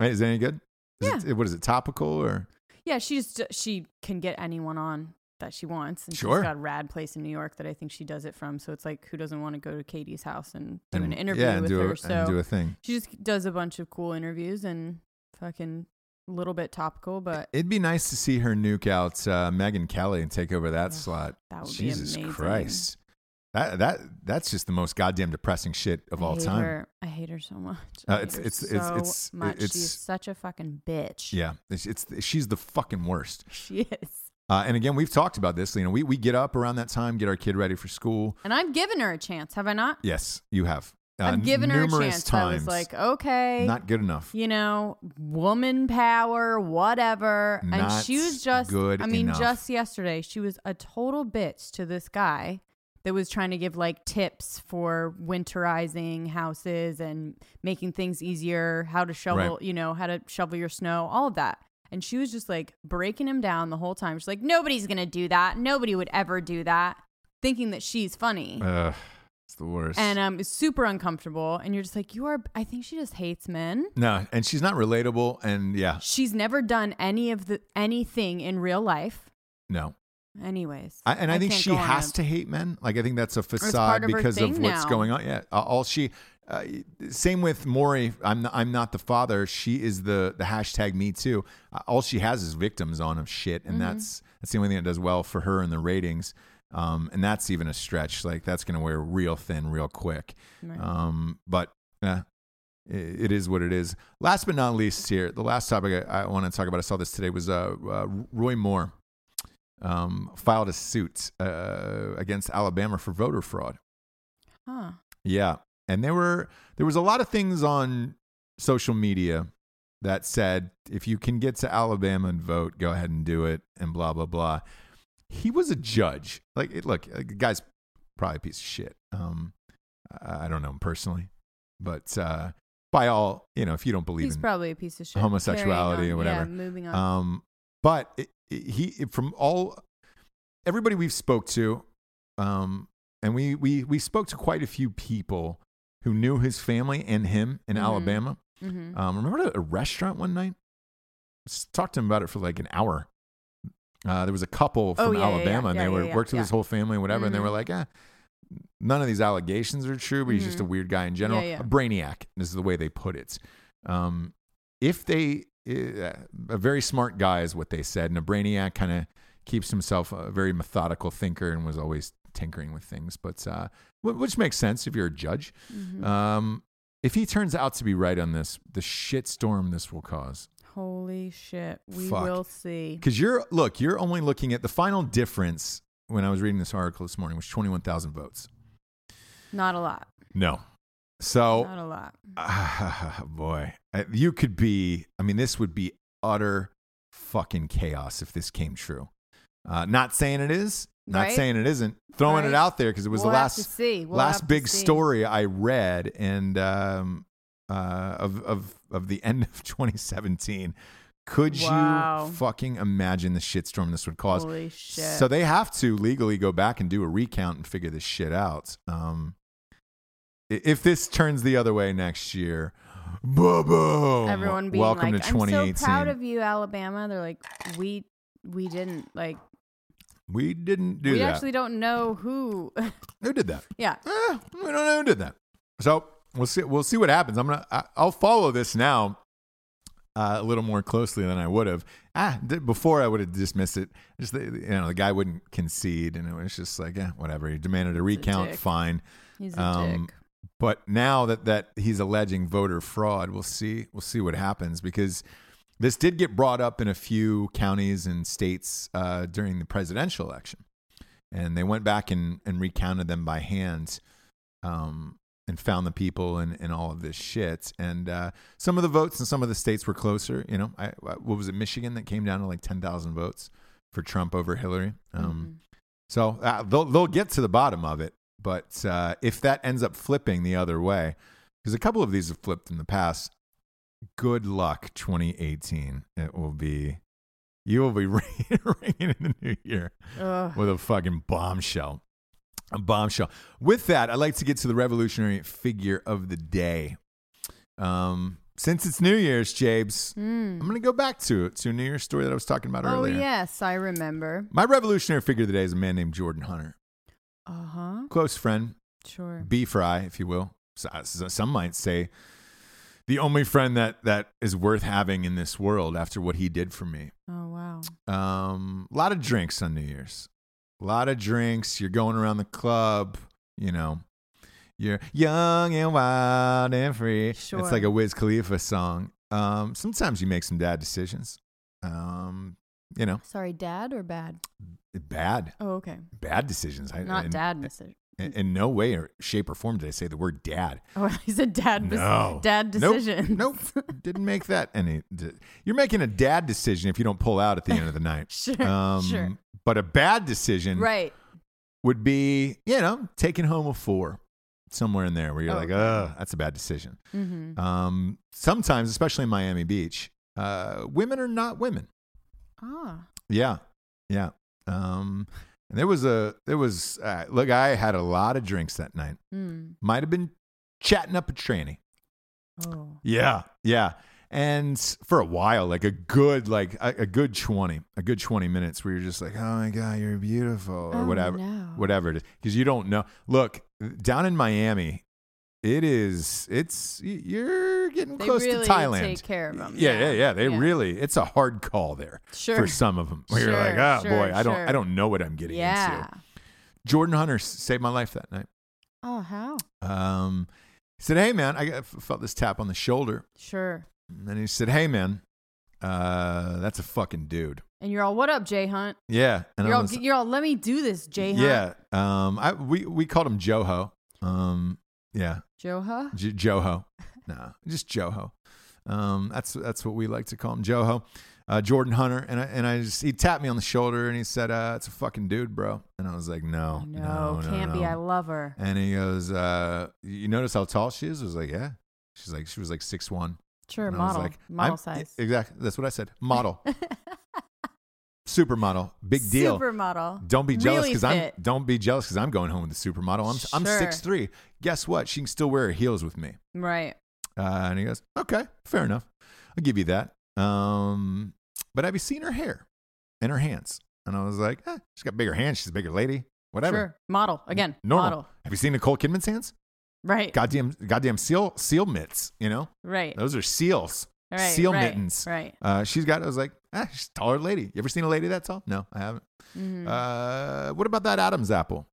A: Is it any good? Is it, what is it? Topical or?
B: yeah. she just she can get anyone on that she wants, and
A: Sure.
B: she's got a rad place in New York that I think she does it from. So it's like, who doesn't want to go to Katie's house and do an interview
A: yeah, and
B: with
A: do
B: her?
A: A,
B: so
A: and do a thing.
B: she just does a bunch of cool interviews and fucking a little bit topical, but
A: It'd be nice to see her nuke out uh, Megyn Kelly and take over that
B: Ugh,
A: slot.
B: that would be
A: Jesus
B: amazing.
A: Christ, that that that's just the most goddamn depressing shit of
B: I
A: all time.
B: Her. I hate her so much.
A: Uh, it's- it's-
B: so
A: it's- it's-
B: much.
A: it's-
B: She's such a fucking bitch.
A: Yeah, it's, it's she's the fucking worst.
B: she is.
A: Uh, and again, we've talked about this. You know, we we get up around that time, get our kid ready for school.
B: And I've given her a chance, have I not?
A: Yes, you have. Uh,
B: I've given her a
A: numerous
B: chance.
A: Times.
B: I was like, okay,
A: not good enough.
B: you know, woman power, whatever. and she was just,
A: good
B: I mean,
A: enough.
B: just yesterday, she was a total bitch to this guy that was trying to give like tips for winterizing houses and making things easier, how to shovel,
A: Right.
B: you know, how to shovel your snow, all of that. And she was just like breaking him down the whole time. She's like, nobody's going to do that. Nobody would ever do that, thinking that she's funny.
A: Ugh, it's the worst.
B: and um, it's super uncomfortable. And you're just like, you are, I think she just hates men.
A: no, and she's not relatable. And yeah,
B: She's never done any of the anything in real life.
A: no.
B: Anyways,
A: I, and I, think she has to hate men. Like I think that's a facade because of what's
B: now.
A: going on. Yeah, uh, all she. Uh, same with Maury. I'm not, I'm not the father. She is the the hashtag Me Too. Uh, all she has is victims on of shit, and
B: Mm-hmm.
A: that's that's the only thing that does well for her in the ratings. Um, and that's even a stretch. Like that's going to wear real thin, real quick.
B: Right.
A: Um, but yeah, it, it is what it is. Last but not least, here the last topic I, I want to talk about. I saw this today was uh, uh, Roy Moore um, filed a suit uh, against Alabama for voter fraud.
B: huh?
A: Yeah, and there were there was a lot of things on social media that said if you can get to Alabama and vote, go ahead and do it, and blah blah blah. He was a judge. Like, it, look, the guy's probably a piece of shit. Um, I don't know him personally, but uh, by all you know, if you don't believe
B: He's
A: in
B: probably a piece of shit.
A: homosexuality or whatever.
B: Yeah, moving on.
A: Um, but it, it- he from all everybody we've spoke to, um, and we we we spoke to quite a few people who knew his family and him in
B: Mhm.
A: Alabama.
B: hmm
A: Um, remember at a restaurant one night? Talked to him about it for like an hour. Uh, there was a couple
B: Oh,
A: from
B: yeah, yeah, yeah.
A: Alabama, and they
B: yeah,
A: were
B: yeah,
A: worked with his whole family and whatever, and they
B: Mhm.
A: were like, "eh, none of these allegations are true, but he's just a weird guy in general.
B: Mm-hmm. Yeah, yeah.
A: A brainiac This is the way they put it. Um, if they, uh, a very smart guy is what they said, and a brainiac kind of keeps himself a very methodical thinker and was always tinkering with things, but uh, which makes sense if you're a judge.
B: Mm-hmm.
A: Um, if he turns out to be right on this, the shitstorm this will cause.
B: Holy shit. We
A: Fuck.
B: will see.
A: Because you're look, you're only looking at the final difference when I was reading this article this morning was twenty one thousand votes.
B: Not a lot.
A: No, so
B: Not a lot.
A: ah, boy, Uh, you could be. I mean, this would be utter fucking chaos if this came true. Uh, not saying it is. Not
B: Right.
A: saying it isn't. Throwing it out there because it was
B: We'll
A: the last.
B: We'll
A: last big story I read and um, uh, of of of the end of 2017. Could
B: Wow.
A: you fucking imagine the shitstorm this would cause?
B: Holy shit.
A: So they have to legally go back and do a recount and figure this shit out. Um, if this turns the other way next year, boom!
B: Everyone being
A: welcome
B: like,
A: to
B: I'm
A: 2018.
B: so proud of you, Alabama. They're like, we we didn't like
A: we didn't do
B: we
A: that.
B: We actually don't know who
A: Who did that?
B: Yeah.
A: Eh, we don't know who did that. So we'll see. We'll see what happens. I'm gonna. I, I'll follow this now uh, a little more closely than I would have. Ah, d- before I would have dismissed it. Just the, you know, the guy wouldn't concede, and it was just like, yeah, whatever. He demanded a recount.
B: dick.
A: Fine.
B: He's a
A: Um,
B: dick.
A: But now that that he's alleging voter fraud, we'll see. We'll see what happens because this did get brought up in a few counties and states uh, during the presidential election, and they went back and, and recounted them by hand, um, and found the people and, and all of this shit. And uh, some of the votes in some of the states were closer. You know, I, what was it, Michigan that came down to like ten thousand votes for Trump over Hillary. Um, so uh, they'll they'll get to the bottom of it. But uh, if that ends up flipping the other way, because a couple of these have flipped in the past, good luck 2018. It will be you will be ringing, in the new year
B: Ugh.
A: with a fucking bombshell. A bombshell. With that, I'd like to get to the revolutionary figure of the day. Um, since it's New Year's, Jabes, I'm going to go back to it to a New Year's story that I was talking about
B: Oh
A: earlier.
B: yes, I remember.
A: My revolutionary figure of the day is a man named Jordan Hunter,
B: Uh huh.
A: close friend,
B: Sure.
A: B fry, if you will. So- so- Some might say the only friend that that is worth having in this world after what he did for me.
B: Oh wow.
A: Um, a lot of drinks on New Year's. A lot of drinks. You're going around the club. You know, you're young and wild and free.
B: Sure.
A: It's like a Wiz Khalifa song. Um, sometimes you make some bad decisions. Um, you know,
B: Sorry, dad or bad?
A: bad,
B: Oh okay.
A: bad decisions. I,
B: Not
A: in,
B: dad message.
A: In, in no way or shape or form did I say the word dad.
B: Oh, he said dad.
A: No.
B: Dad
A: Nope.
B: decision.
A: Nope. Didn't make that any. You're making a dad decision if you don't pull out at the end of the night.
B: Sure,
A: Um,
B: sure.
A: But a bad decision
B: Right.
A: would be, you know, taking home a four somewhere in there where you're like, oh, that's a bad decision.
B: Mm-hmm.
A: Um, sometimes, especially in Miami Beach, uh, women are not women.
B: Ah.
A: Yeah. Yeah. Um, and there was a, there was, uh, look, I had a lot of drinks that night.
B: Mm.
A: Might have been chatting up a tranny.
B: Oh.
A: Yeah, yeah. And for a while, like a good, like a, a good twenty, a good twenty minutes, where you're just like, "Oh my god, you're beautiful," or
B: Oh,
A: whatever,
B: no.
A: whatever it is, because you don't know. Look, down in Miami, it is. It's you're getting
B: They
A: close
B: really
A: to Thailand.
B: take care of 'em,
A: Yeah, yeah,
B: yeah,
A: yeah. They
B: yeah.
A: really. It's a hard call there
B: Sure.
A: for some of them. Where you're like,
B: Sure,
A: "Oh
B: sure,
A: boy, I don't. I don't know what I'm getting
B: Yeah.
A: into." Jordan Hunter saved my life that night.
B: Oh, how?
A: Um, he said, "Hey, man, I felt this tap on the shoulder."
B: Sure.
A: And he said, "Hey, man, uh, that's a fucking dude."
B: And you're all, what up, Jay Hunt?
A: Yeah, and
B: You're all,
A: was,
B: you're all, let me do this, Jay Hunt.
A: yeah. Um, I we we called him Joho. Um, yeah,
B: Joha?
A: J- Joho. No, just Joho. Um, that's that's what we like to call him, Joho. Uh, Jordan Hunter, and I, and I just he tapped me on the shoulder and he said, uh, "It's a fucking dude, bro." And I was like, "No,
B: No,
A: no, no,
B: can't be.
A: no."
B: I love her.
A: And he goes, uh, "You notice how tall she is?" I was like, "Yeah." She's like, she was like six one.
B: Sure,
A: And I was
B: model.
A: like,
B: model size.
A: Exactly. That's what I said. Model. Supermodel. Big deal.
B: Supermodel.
A: Don't be jealous
B: Really
A: because I'm don't be jealous because I'm going home with the supermodel. I'm I'm
B: Sure.
A: six three. Guess what? She can still wear her heels with me.
B: Right.
A: Uh, and he goes, okay, fair enough. I'll give you that. Um, but have you seen her hair and her hands? And I was like, eh, she's got bigger hands. She's a bigger lady. whatever.
B: Sure. Model again.
A: Normal.
B: Model.
A: Have you seen Nicole Kidman's hands?
B: Right.
A: Goddamn, goddamn seal seal mitts. You know,
B: Right.
A: those are seals.
B: Right.
A: seal
B: right,
A: mittens.
B: Right.
A: Uh, she's got. I was like, ah, she's a taller lady. You ever seen a lady that tall? No, I haven't.
B: Mhm.
A: Uh, what about that Adam's apple?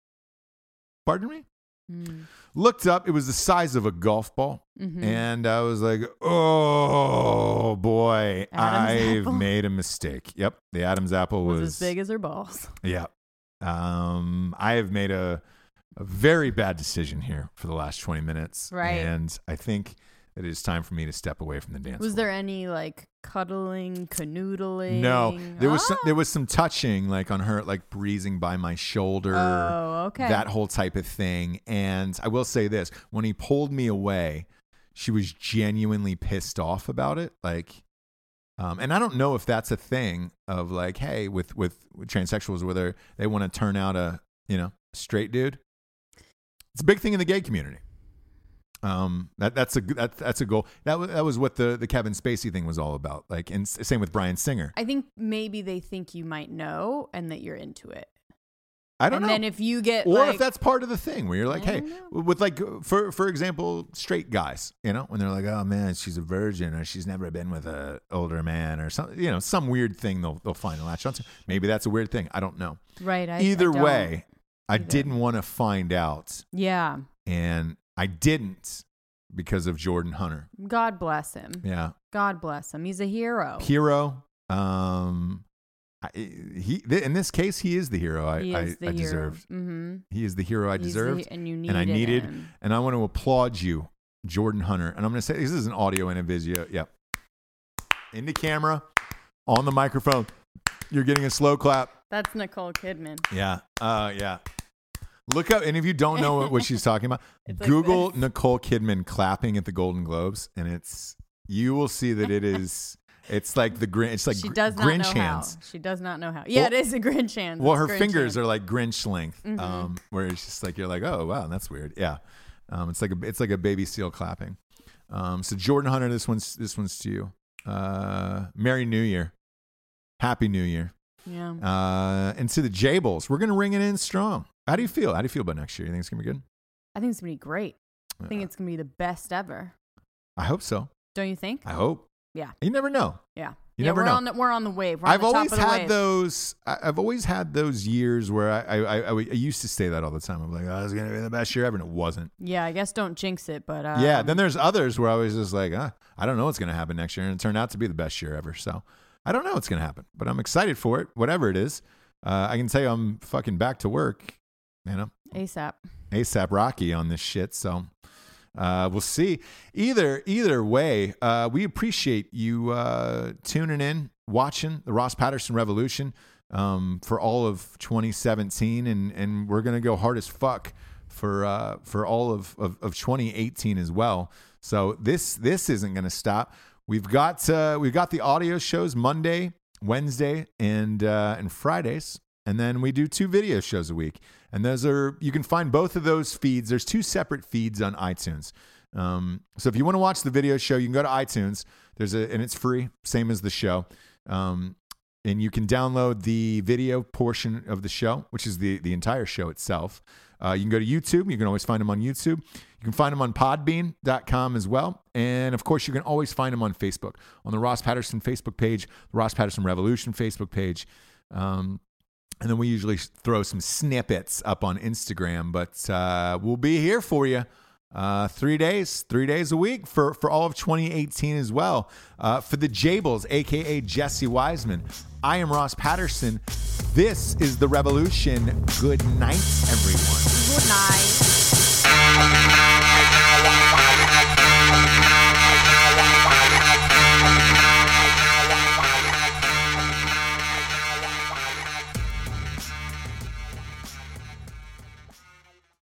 A: Pardon me.
B: Mm.
A: Looked up. It was the size of a golf ball,
B: Mhm.
A: and I was like, "Oh boy,
B: Adam's
A: I've
B: apple?
A: made a mistake." Yep, the Adam's apple
B: was,
A: was,
B: as big as her balls.
A: Yeah, um, I have made a a very bad decision here for the last twenty minutes,
B: Right.
A: And I think it is time for me to step away from the dance.
B: Was
A: floor.
B: there any like cuddling, canoodling?
A: No, there was some,
B: Ah.
A: there was some touching, like on her, like breezing by my shoulder.
B: Oh, okay.
A: that whole type of thing. And I will say this: when he pulled me away, she was genuinely pissed off about it. Like, um, and I don't know if that's a thing of like, hey, with with, with transsexuals, whether they want to turn out a you know straight dude. It's a big thing in the gay community. Um, that that's a that, that's a goal. That was that was what the the Kevin Spacey thing was all about. Like, and s- same with Bryan Singer.
B: I think maybe they think you might know and that you're into it.
A: I don't
B: and
A: know.
B: And then if you get
A: or
B: like,
A: if that's part of the thing where you're like, hey,
B: don't
A: with like for for example, straight guys, you know, when they're like, oh man, she's a virgin or she's never been with a older man or some, you know, some weird thing they'll they'll find and latch onto. Maybe that's a weird thing. I don't know.
B: right. I, I
A: Either
B: don't.
A: way, I didn't want to find out,
B: yeah.
A: and I didn't because of Jordan Hunter.
B: God bless him.
A: Yeah,
B: God bless him. He's a hero.
A: hero. Um, I, he in this case, he is the hero I I,
B: the
A: I deserved.
B: Mm-hmm.
A: He is the hero I deserved.
B: and you needed
A: and I needed,
B: him.
A: and I want to applaud you, Jordan Hunter. And I'm going to say this is an audio and a video. Yep. In the camera, on the microphone. You're getting a slow clap.
B: That's Nicole Kidman.
A: Yeah. Uh, yeah. Look up, and if you don't know what, what she's talking about,
B: like
A: Google
B: this.
A: Nicole Kidman clapping at the Golden Globes, and it's you will see that it is. It's like the Grinch. It's like
B: she does not
A: Grinch
B: know
A: hands.
B: how. She does not know how. Yeah,
A: Well-
B: it is a Grinch hand.
A: Well, her
B: Grinch
A: fingers
B: hand.
A: are like Grinch length,
B: Mhm.
A: um, where it's just like you're like, oh wow, that's weird. Yeah, um, it's like a it's like a baby seal clapping. Um, so Jordan Hunter, this one's this one's to you. Uh, Merry New Year, Happy New Year,
B: Yeah.
A: uh, and to the Jables, we're gonna ring it in strong. How do you feel? How do you feel about next year? You think it's gonna be good?
B: I think it's gonna be great. I think it's gonna be the best ever.
A: I hope so.
B: Don't you think?
A: I hope.
B: Yeah.
A: You never know.
B: Yeah.
A: You
B: yeah,
A: never
B: we're
A: know.
B: On the, we're on the wave. We're on
A: I've
B: the
A: always had
B: wave.
A: those. I've always had those years where I I, I, I used to say that all the time. I'm like, oh, it's gonna be the best year ever, and it wasn't.
B: Yeah, I guess don't jinx it, but uh,
A: yeah. Then there's others where I was just like, ah, I don't know what's gonna happen next year, and it turned out to be the best year ever. So I don't know what's gonna happen, but I'm excited for it, whatever it is. Uh, I can tell you, I'm fucking back to work. You know,
B: ASAP.
A: ASAP Rocky on this shit. So uh, we'll see. Either either way, uh, we appreciate you uh, tuning in, watching the Ross Patterson Revolution um, for all of 2017, and and we're gonna go hard as fuck for uh, for all of, of of 2018 as well. So this this isn't gonna stop. We've got uh, we've got the audio shows Monday, Wednesday, and uh, and Fridays, and then we do two video shows a week. And those are you can find both of those feeds. There's two separate feeds on iTunes. Um, so if you want to watch the video show, you can go to iTunes. There's a and it's free, same as the show. Um, and you can download the video portion of the show, which is the the entire show itself. Uh, you can go to YouTube. You can always find them on YouTube. You can find them on podbean.com as well. And of course, you can always find them on Facebook, on the Ross Patterson Facebook page, the Ross Patterson Revolution Facebook page. Um, and then we usually throw some snippets up on Instagram, but uh, we'll be here for you. Uh, three days, three days a week for, for all of 2018 as well. Uh, for the Jables, aka Jesse Wiseman, I am Ross Patterson. This is the Revolution. Good night, everyone.
B: Good night.